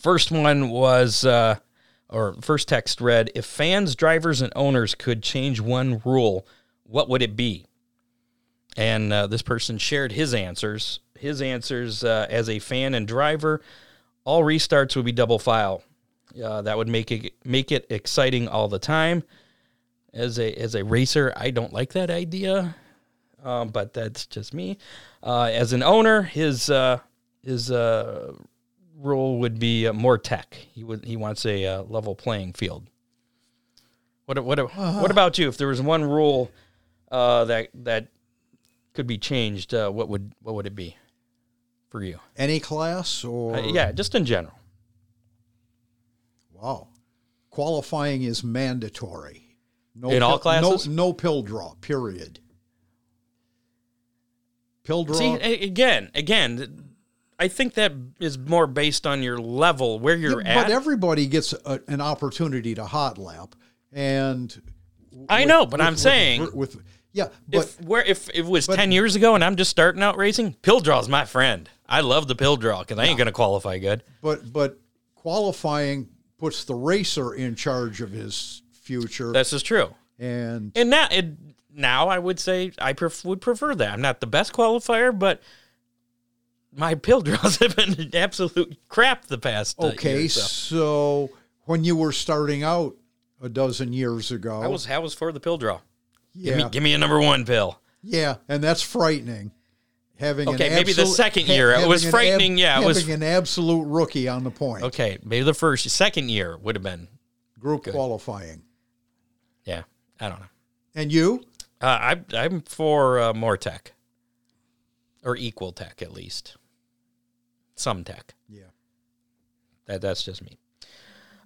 first one was, uh, or first text read If fans, drivers, and owners could change one rule, what would it be? And uh, this person shared his answers. His answers uh, as a fan and driver, all restarts would be double file. Uh, that would make it make it exciting all the time as a as a racer, I don't like that idea, um, but that's just me. Uh, as an owner, his uh, his uh, rule would be uh, more tech. He would he wants a uh, level playing field. What what what about you? If there was one rule uh, that that could be changed, uh, what would what would it be for you? Any class or Uh, yeah, just in general. Wow. Qualifying is mandatory. No In all pill- no- classes? No, pill draw, period. Pill draw. See, again, again, I think that is more based on your level where you're Yeah, at. But everybody gets a, an opportunity to hot lap. And I with- know, but with- I'm with- saying with, yeah, but if where if it was but- ten years ago and I'm just starting out racing, pill draw's my friend. I love the pill draw because I ain't gonna qualify good. but but qualifying puts the racer in charge of his future This is true. and And now, it, now I would say I pref- would prefer that. I'm not the best qualifier, but my pill draws have been absolute crap the past. Uh, okay year, so. so when you were starting out a dozen years ago I was I was for the pill draw. Yeah Give me give me a number one pill. yeah and that's frightening having Okay, maybe the second year, it was frightening, yeah, it was- an absolute rookie on the point Okay, maybe the first second year would have been. group qualifying Yeah, I don't know. and you Uh, I, I'm for uh, more tech, or equal tech at least. Some tech. yeah That that's just me.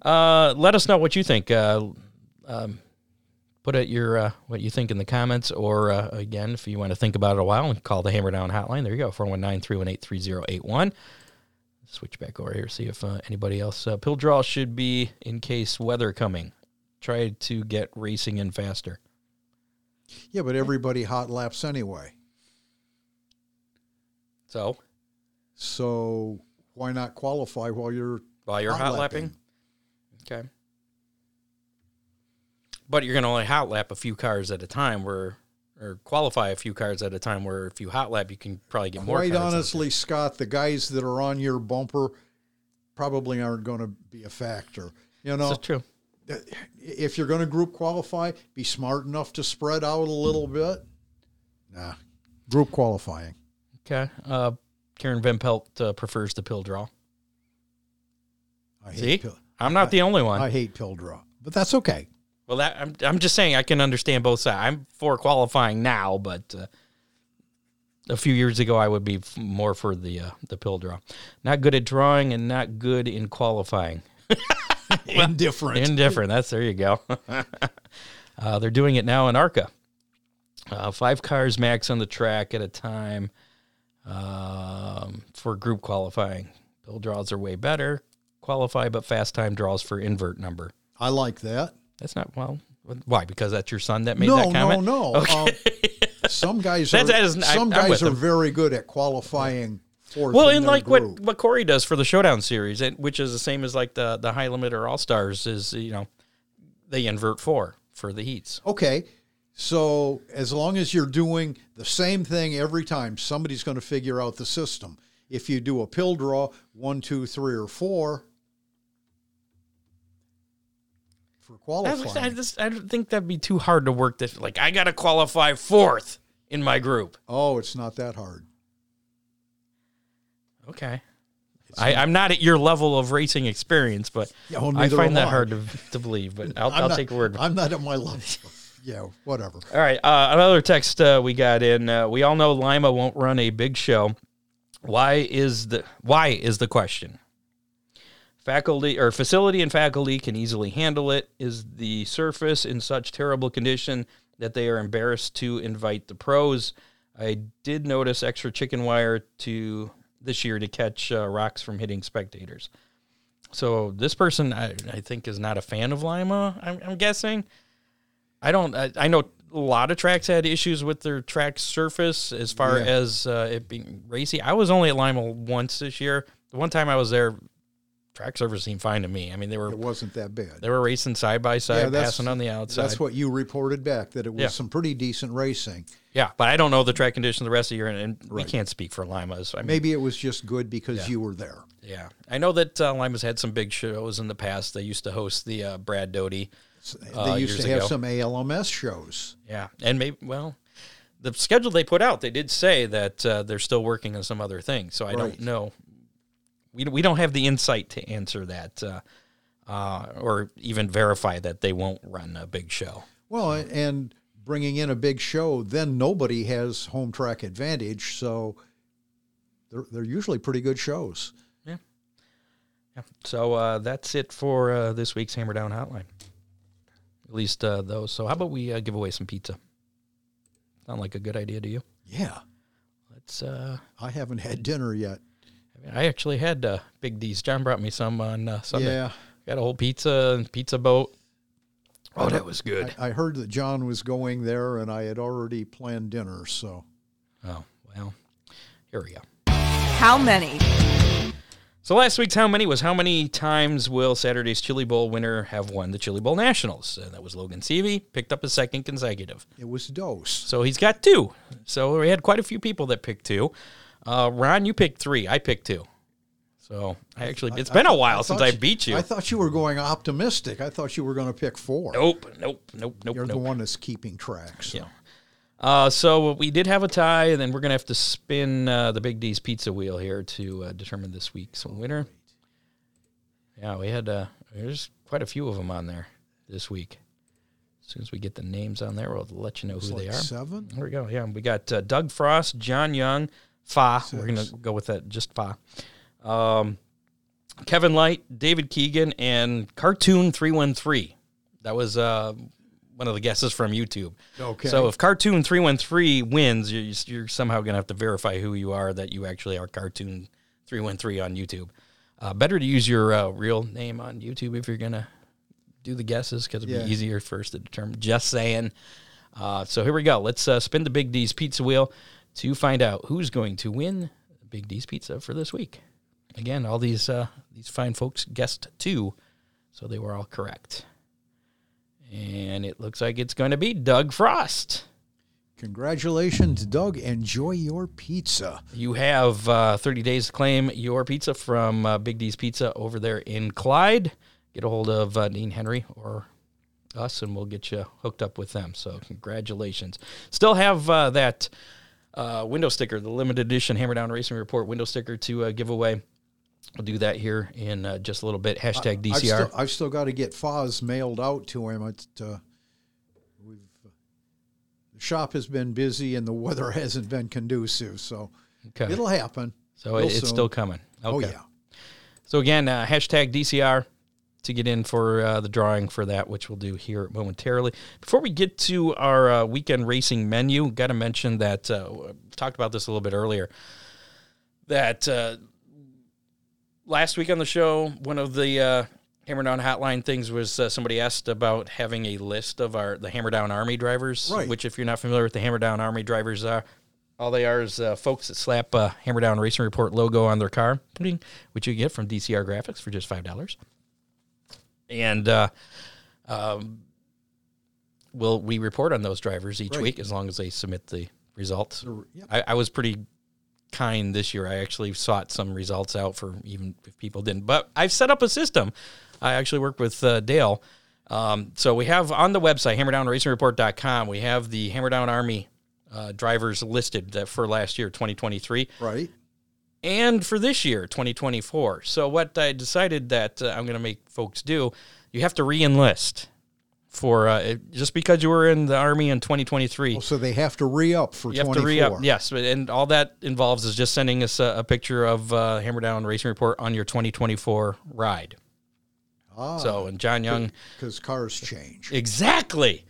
Uh, let us know what you think. Uh, um, put it your uh, what you think in the comments, or uh, again, if you want to think about it a while, and call the Hammer Down Hotline. There you go, 419-318-3081. Switch back over here, see if uh, anybody else. Uh, pill draw should be in case weather coming. Try to get racing in faster. yeah but everybody hot laps anyway So so why not qualify while you're while you're Hot hot lapping. lapping. Okay. But you're going to only hot lap a few cars at a time, where or qualify a few cars at a time. Where if you hot lap, you can probably get more. Quite honestly, Scott, the guys that are on your bumper probably aren't going to be a factor. You know, This is true. if you're going to group qualify, be smart enough to spread out a little bit. Nah, group qualifying. Okay. Uh, Karen Van Pelt uh, prefers the pill draw. I See, pill, I'm not the only one. I hate pill draw, but that's okay. Well, that I'm I'm just saying I can understand both sides. I'm for qualifying now, but uh, a few years ago I would be f- more for the uh, the pill draw. Not good at drawing and not good in qualifying. Indifferent. Indifferent. That's there you go. uh, they're doing it now in ARCA. Uh, five cars max on the track at a time um, for group qualifying. Pill draws are way better. Qualify, but fast time draws for invert number. I like that. That's not well. Why? Because that's your son that made no, that comment. no, no. Um, some guys are that is- I- some I'm guys are very good at qualifying. Well, in and like what group. what Corey does for the Showdown series, and which is the same as like the the high limit or All Stars, is you know they invert four for the heats. Okay. So as long as you're doing the same thing every time, somebody's going to figure out the system. If you do a pill draw, one, two, three, or four for I, qualifying. I just I don't think that'd be too hard to work. This like I got to qualify fourth in my group. oh, it's not that hard. Okay. I, I'm not at your level of racing experience, but Yeah, well, I find that I. hard to, to believe. But I'll, I'll not- take a word. I'm not at my level. yeah, whatever. All right. Uh, another text uh, we got in. Uh, we all know Lima won't run a big show. Why is the why is the question? Faculty or facility and faculty can easily handle it. Is the surface in such terrible condition that they are embarrassed to invite the pros? I did notice extra chicken wire to this year to catch uh, rocks from hitting spectators. So this person, I, I think, is not a fan of Lima. I'm, I'm guessing. I don't. I, I know a lot of tracks had issues with their track surface as far Yeah. as uh, it being racy. I was only at Lima once this year. The one time I was there, track surface seemed fine to me. I mean, they were It wasn't that bad. they were racing side by side, that's- passing on the outside. That's what you reported back that it was Yeah. some pretty decent racing. yeah, but I don't know the track conditions the rest of the year, and, and we can't speak for Lima's. I mean, Maybe it was just good because you were there. yeah, I know that uh, Lima's had some big shows in the past. They used to host the uh, Brad Doty. They Uh, used to have ago. some ALMS shows. Yeah, and maybe well, the schedule they put out, they did say that uh, they're still working on some other things. So I Right. don't know. We we don't have the insight to answer that, uh, uh, or even verify that they won't run a big show. Well, and bringing in a big show, then nobody has home track advantage. So they're, they're usually pretty good shows. Yeah. yeah. So uh, that's it for uh, this week's Hammer Down Hotline. At least uh, those. So how about we uh, give away some pizza? Sound like a good idea to you? Yeah. Let's. Uh, I haven't had dinner yet. I, mean, I actually had uh, Big D's. John brought me some on uh, Sunday. Yeah. Got a whole pizza and pizza boat. Oh, that was good. I, I heard that John was going there and I had already planned dinner. So Oh, well, here we go. How many? So last week's how many was how many times will Saturday's Chili Bowl winner have won the Chili Bowl Nationals? And that was Logan Seavey, picked up his second consecutive. it was dose. So he's got two. So we had quite a few people that picked two. Uh, Ron, you picked three. I picked two. So I actually, it's been a while since thought I beat you. I thought you were going optimistic. I thought you were going to pick four. nope, nope, nope, nope, You're nope. the one that's keeping track. So. Yeah. Uh, so we did have a tie, and then we're gonna have to spin uh, the Big D's pizza wheel here to uh, determine this week's winner. Yeah, we had uh, there's quite a few of them on there this week. As soon as we get the names on there, we'll let you know who they are. seven. There we go. Yeah, we got uh, Doug Frost, John Young, Fa. We're gonna go with that, just Fa. Um, Kevin Light, David Keegan, and Cartoon Three One Three. That was uh, one of the guesses from YouTube. Okay. So if Cartoon Three One Three wins, you're, you're somehow gonna have to verify who you are that you actually are Cartoon Three One Three on YouTube. Uh, better to use your uh, real name on YouTube if you're gonna do the guesses because it'd Yeah. be easier first to determine. Just saying. Uh, so here we go. Let's uh, spin the Big D's pizza wheel to find out who's going to win Big D's pizza for this week. Again, all these uh, these fine folks guessed two, so they were all correct. And it looks like it's going to be Doug Frost. Congratulations, Doug. Enjoy your pizza. You have uh, 30 days to claim your pizza from uh, Big D's Pizza over there in Clyde. Get a hold of uh, Dean Henry or us, and we'll get you hooked up with them. So, congratulations. Still have uh, that uh, window sticker, the limited edition Hammer Down Racing Report window sticker to uh, give away. We'll do that here in uh, just a little bit. Hashtag I've DCR. still, I've still got to get Foz mailed out to him. It, uh, we've, the shop has been busy and the weather hasn't been conducive, so okay. it'll happen. So it- it's soon. still coming. Okay. Oh yeah, So again, uh, hashtag DCR to get in for uh, the drawing for that, which we'll do here momentarily. Before we get to our uh, weekend racing menu, got to mention that uh, talked about this a little bit earlier. That uh, last week on the show, one of the uh, Hammer Down Hotline things was uh, somebody asked about having a list of our the Hammer Down Army drivers. Right. Which, if you're not familiar with the Hammer Down Army drivers, are all they are is uh, folks that slap a Hammer Down Racing Report logo on their car, which you get from DCR Graphics for just five dollars. And uh, um, will we report on those drivers each Right. week as long as they submit the results? yep. I, I was pretty kind this year. I actually sought some results out for even if people didn't. But I've set up a system. I actually worked with uh, Dale. Um, so we have on the website, hammerdownracingreport.com, we have the Hammerdown Army uh, drivers listed that for last year, 2023 right. And for this year 2024 so what i decided that uh, i'm going to make folks do you have to re-enlist for uh, it- just because you were in the army in 2023 Oh, so they have to re up for you have to re-up yes and all that involves is just sending us a, a picture of uh, hammer down racing report on your 2024 ride. Ah, so and john young because cars change. Exactly.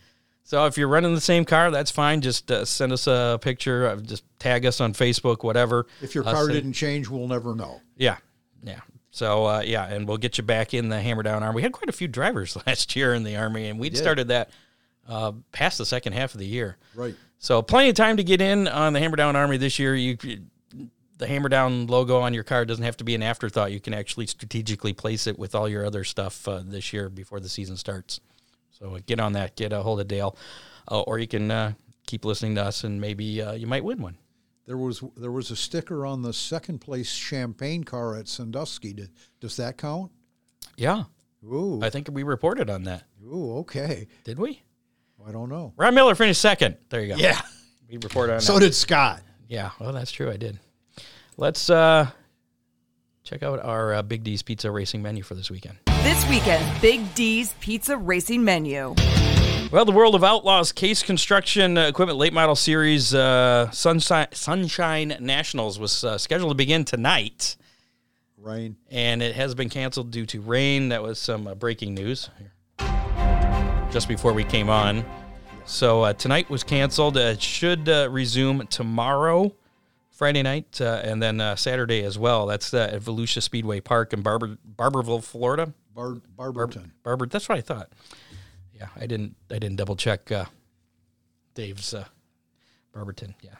So if you're running the same car, that's fine. Just uh, send us a picture. Of, just tag us on Facebook, whatever. If your Uh, car say- didn't change, we'll never know. Yeah, yeah. So uh, yeah, and we'll get you back in the Hammer Down Army. We had quite a few drivers last year in the Army, and we'd did. started that uh, past the second half of the year. Right. So plenty of time to get in on the Hammer Down Army this year. You, the Hammer Down logo on your car doesn't have to be an afterthought. You can actually strategically place it with all your other stuff uh, this year before the season starts. So uh, get on that. Get a hold of Dale, uh, or you can uh, keep listening to us, and maybe uh, you might win one. There was there was a sticker on the second place champagne car at Sandusky. Did, does that count? Yeah, Ooh, I think we reported on that. ooh, okay. Did we? I don't know. Ron Miller finished second. There you go. Yeah. we reported on So that. did Scott. Yeah, well, that's true. I did. Let's uh, check out our uh, Big D's Pizza Racing menu for this weekend. This weekend, Big D's Pizza Racing Menu. Well, the World of Outlaws Case Construction Equipment Late Model Series uh, Sunshine, Sunshine Nationals was uh, scheduled to begin tonight, Rain. and it has been canceled due to rain. That was some uh, breaking news just before we came on. So uh, tonight was canceled. Uh, it should uh, resume tomorrow, Friday night, uh, and then uh, Saturday as well. That's uh, at Volusia Speedway Park in Barber, Barberville, Florida. Bar- Barberton. Barber. That's what I thought. Yeah, I didn't. I didn't double check uh, Dave's uh, Barberton. Yeah.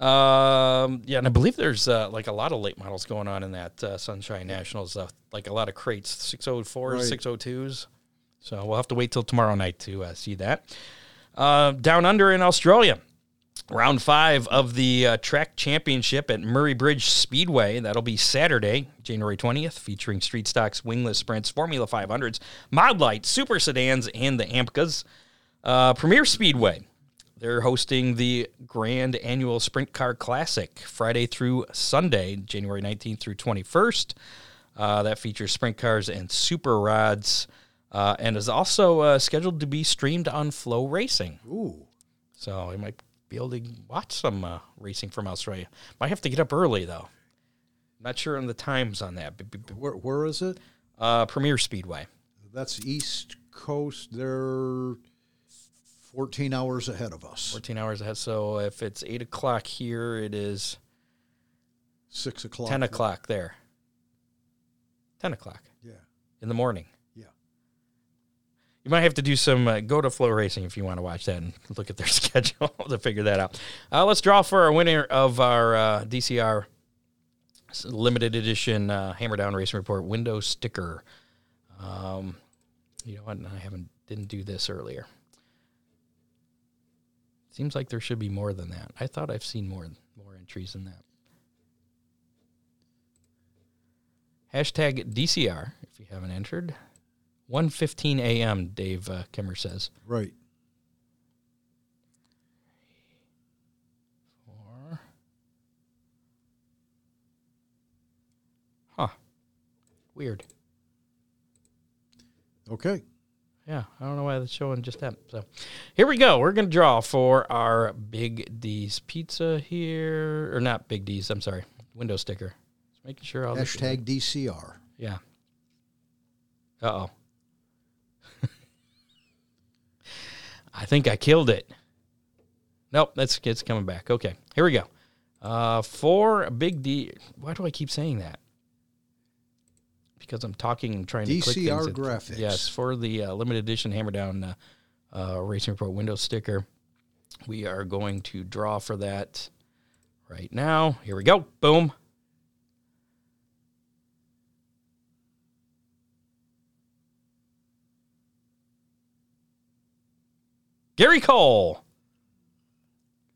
Um. Yeah, and I believe there's uh, like a lot of late models going on in that uh, Sunshine Nationals. Uh, like a lot of crates, six hundred fours, Right. six hundred twos. So we'll have to wait till tomorrow night to uh, see that. Down under in Australia, round five of the uh, track championship at Murray Bridge Speedway. That'll be Saturday, January 20th, featuring street stocks, wingless sprints, Formula 500s, Mod Light, Super Sedans, and the AMPCAs. Uh, Premier Speedway, they're hosting the Grand Annual Sprint Car Classic Friday through Sunday, January 19th through 21st. Uh, that features sprint cars and super rods, uh, and is also uh, scheduled to be streamed on FloRacing. Ooh. So I might be able to watch some uh, racing from Australia. Might have to get up early though. Not sure on the times on that. Where, where is it? Uh, Premier Speedway. That's East Coast. They're 14 hours ahead of us. 14 hours ahead. So if it's 8 o'clock here, it is Six o'clock. 10 o'clock there. 10 o'clock Yeah. in the morning. You might have to do some uh, go to FloRacing if you want to watch that and look at their schedule to figure that out. Uh, let's draw for our winner of our uh, DCR limited edition uh, Hammer Down Racing Report window sticker. Um, you know what? I haven't didn't do this earlier. Seems like there should be more than that. I thought I've seen more more entries than that. Hashtag DCR if you haven't entered. 1.15 a.m., Dave uh, Kimmer says. Right. Four. Weird. Okay. Yeah, I don't know why that's showing just that. So here we go. We're going to draw for our Big D's pizza here. Or not Big D's, I'm sorry. Window sticker. Just making sure all Hashtag DCR. Yeah. Uh oh. I think I killed it. Nope, that's it's coming back. Okay, here we go. Uh, for a Big D. Why do I keep saying that? Because I'm talking and trying to click DCR things. graphics. Yes, for the uh, limited edition Hammer Down uh, uh, Racing Report window sticker, we are going to draw for that right now. Here we go. Boom. Gary Cole.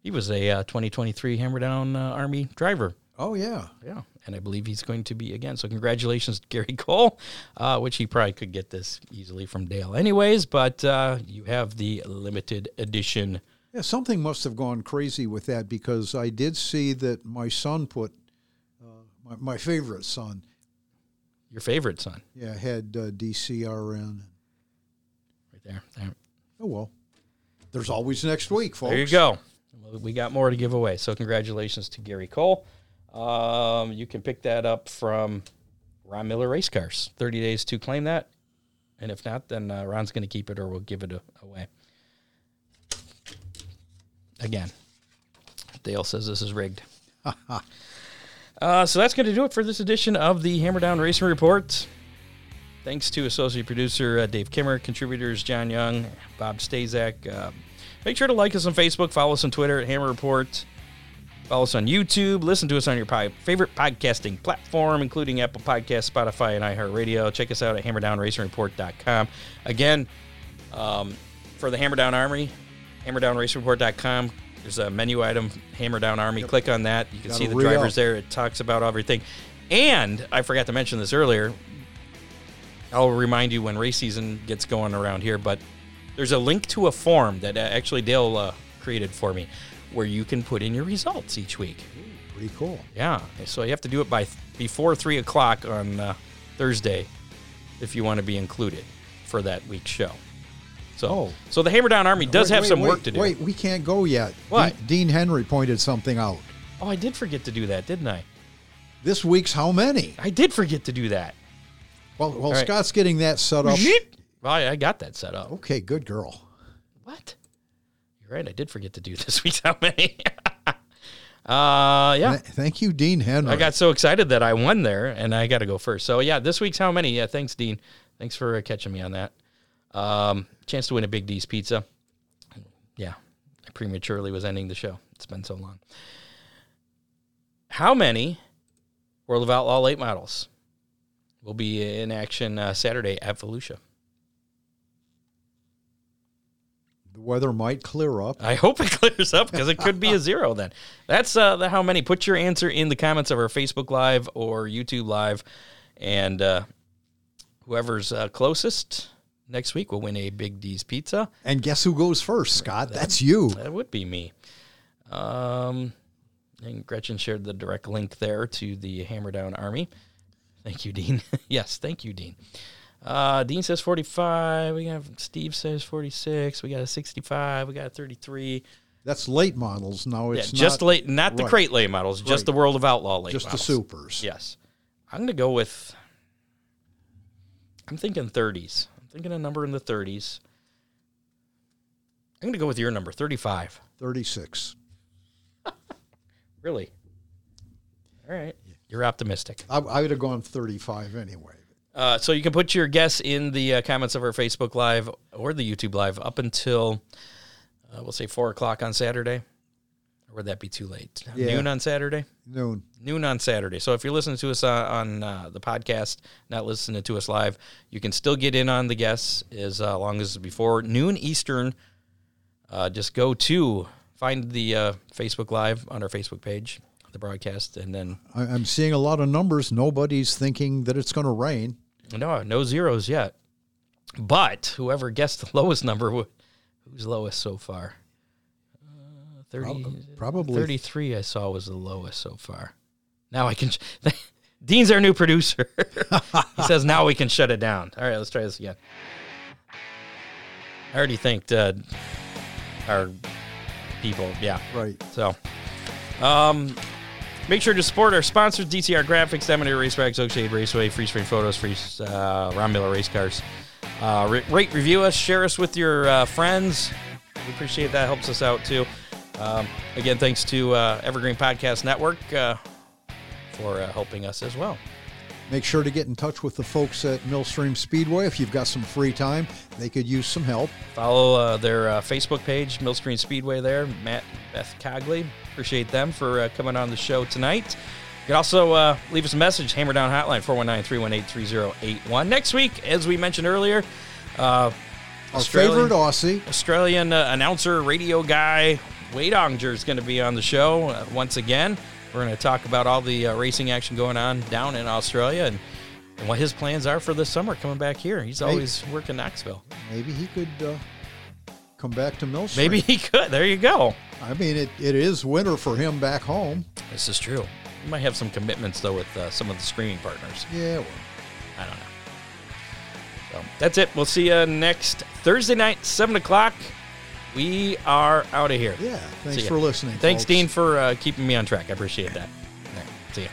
He was a uh, 2023 Hammer Down uh, Army driver. Oh yeah. Yeah, and I believe he's going to be again. So congratulations, to Gary Cole, uh, which he probably could get this easily from Dale, anyways. But uh, you have the limited edition. Yeah, something must have gone crazy with that because I did see that my son put uh, my, my favorite son, Your favorite son, yeah, had uh, DCR right there. There, Oh well, there's always next week, folks. there you go. We got more to give away. So congratulations to Gary Cole. Um, you can pick that up from Ron Miller Race Cars. 30 days to claim that. And if not, then uh, Ron's going to keep it or we'll give it a- away. Again, Dale says this is rigged. uh, so that's going to do it for this edition of the Hammer Down Racing Report. Thanks to associate producer uh, Dave Kimmer, contributors John Young, Bob Stazak. Uh, make sure to like us on Facebook, follow us on Twitter at Hammer Report, follow us on YouTube, listen to us on your favorite podcasting platform, including Apple Podcasts, Spotify, and iHeartRadio. Check us out at HammerDownRacingReport.com. Again, um, for the Hammer Down Army, HammerDownRacingReport.com. There's a menu item, Hammer Down Army. Click on that. You can Got see the drivers there. It talks about everything. And I forgot to mention this earlier. I'll remind you when race season gets going around here, but there's a link to a form that uh, actually Dale uh, created for me where you can put in your results each week. Pretty cool. Yeah, so you have to do it by th- before three o'clock on uh, Thursday if you want to be included for that week's show. So, Oh. so the Hammer Down Army does Wait, have wait, some wait, work to do. Wait, we can't go yet. What? Dean, Dean Henry pointed something out. Oh, I did forget to do that, didn't I? This week's how many? I did forget to do that. Well, well, right. Scott's getting that set up. Well, I I got that set up. Okay, good girl. What? You're right. I did forget to do this week's how many. uh, yeah. Thank you, Dean Henry. I got so excited that I won there, and I got to go first. So yeah, this week's how many? Yeah, thanks, Dean. Thanks for uh, catching me on that. Um, chance to win a Big D's pizza. Yeah, I prematurely was ending the show. It's been so long. How many World of Outlaw late models will be in action uh, Saturday at Volusia? the weather might clear up. I hope it clears up because it could be a zero then. That's uh, the how many. Put your answer in the comments of our Facebook Live or YouTube Live, and uh, whoever's uh, closest next week will win a Big D's pizza. And guess who goes first, Scott? That's you. That would be me. Um, and Gretchen shared the direct link there to the Hammer Down Army. Thank you, Dean. yes, thank you, Dean. Uh, Dean says 45. We have Steve says 46. We got a 65. We got a 33. That's late models. No, Yeah, it's just not late, not the right. crate late models, just Right. the World of Outlaw late just the supers. Yes, I'm gonna go with. I'm thinking 30s. I'm thinking a number in the 30s. I'm gonna go with your number, 35. 36. Really? All right, you're optimistic. I, I would have gone 35 anyway. Uh, so you can put your guess in the uh, comments of our Facebook Live or the YouTube Live up until uh, we'll say four o'clock on Saturday, or would that be too late? Yeah. Noon on Saturday. Noon. noon on Saturday. So if you're listening to us uh, on uh, the podcast, not listening to us live, you can still get in on the guests as uh, long as before noon Eastern. Uh, just go to find the uh, Facebook Live on our Facebook page, the broadcast, and then I, I'm seeing a lot of numbers. Nobody's thinking that it's going to rain. no, no zeros yet. But whoever guessed the lowest number, who's lowest so far? Uh, 30, probably. 33 I saw was the lowest so far. Now I can Dean's our new producer. he says now we can shut it down. All right, let's try this again. I already thanked uh, our people. Yeah. Right. So, um, make sure to support our sponsors: DCR Graphics, Dominator Racetracks, Oakshade Raceway, Free Frame Photos, Free uh, Ron Miller Race Cars. Uh, re- rate, review us, share us with your uh, friends. We appreciate that. Helps us out too. Um, again, thanks to uh, Evergreen Podcast Network uh, for uh, helping us as well. Make sure to get in touch with the folks at Millstream Speedway if you've got some free time. They could use some help. Follow uh, their uh, Facebook page, Millstream Speedway. There, Matt, Beth Cogley. Appreciate them for uh, coming on the show tonight. You can also uh, leave us a message, Hammer Down Hotline, 419-318-3081. Next week, as we mentioned earlier, uh, Our Australian- favorite Aussie. Australian uh, announcer, radio guy, Wade Aunger is going to be on the show uh, once again. We're going to talk about all the uh, racing action going on down in Australia and, and what his plans are for this summer coming back here. He's always working Knoxville. Maybe he could uh, come back to Millstream. Maybe he could. There you go. I mean, it, it is winter for him back home. This is true. You might have some commitments though with uh, some of the streaming partners. Yeah, well, I don't know. So that's it. We'll see you next Thursday night, seven o'clock. We are out of here. yeah. Thanks for listening. Thanks, folks. Dean, for uh, keeping me on track. I appreciate that. All right, see ya.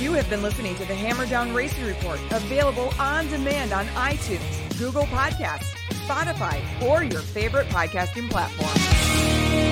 You have been listening to the Hammer Down Racing Report, available on demand on iTunes, Google Podcasts, Spotify, or your favorite podcasting platform.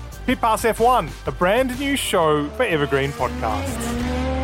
Pit Pass F1, a brand new show for Evergreen Podcasts.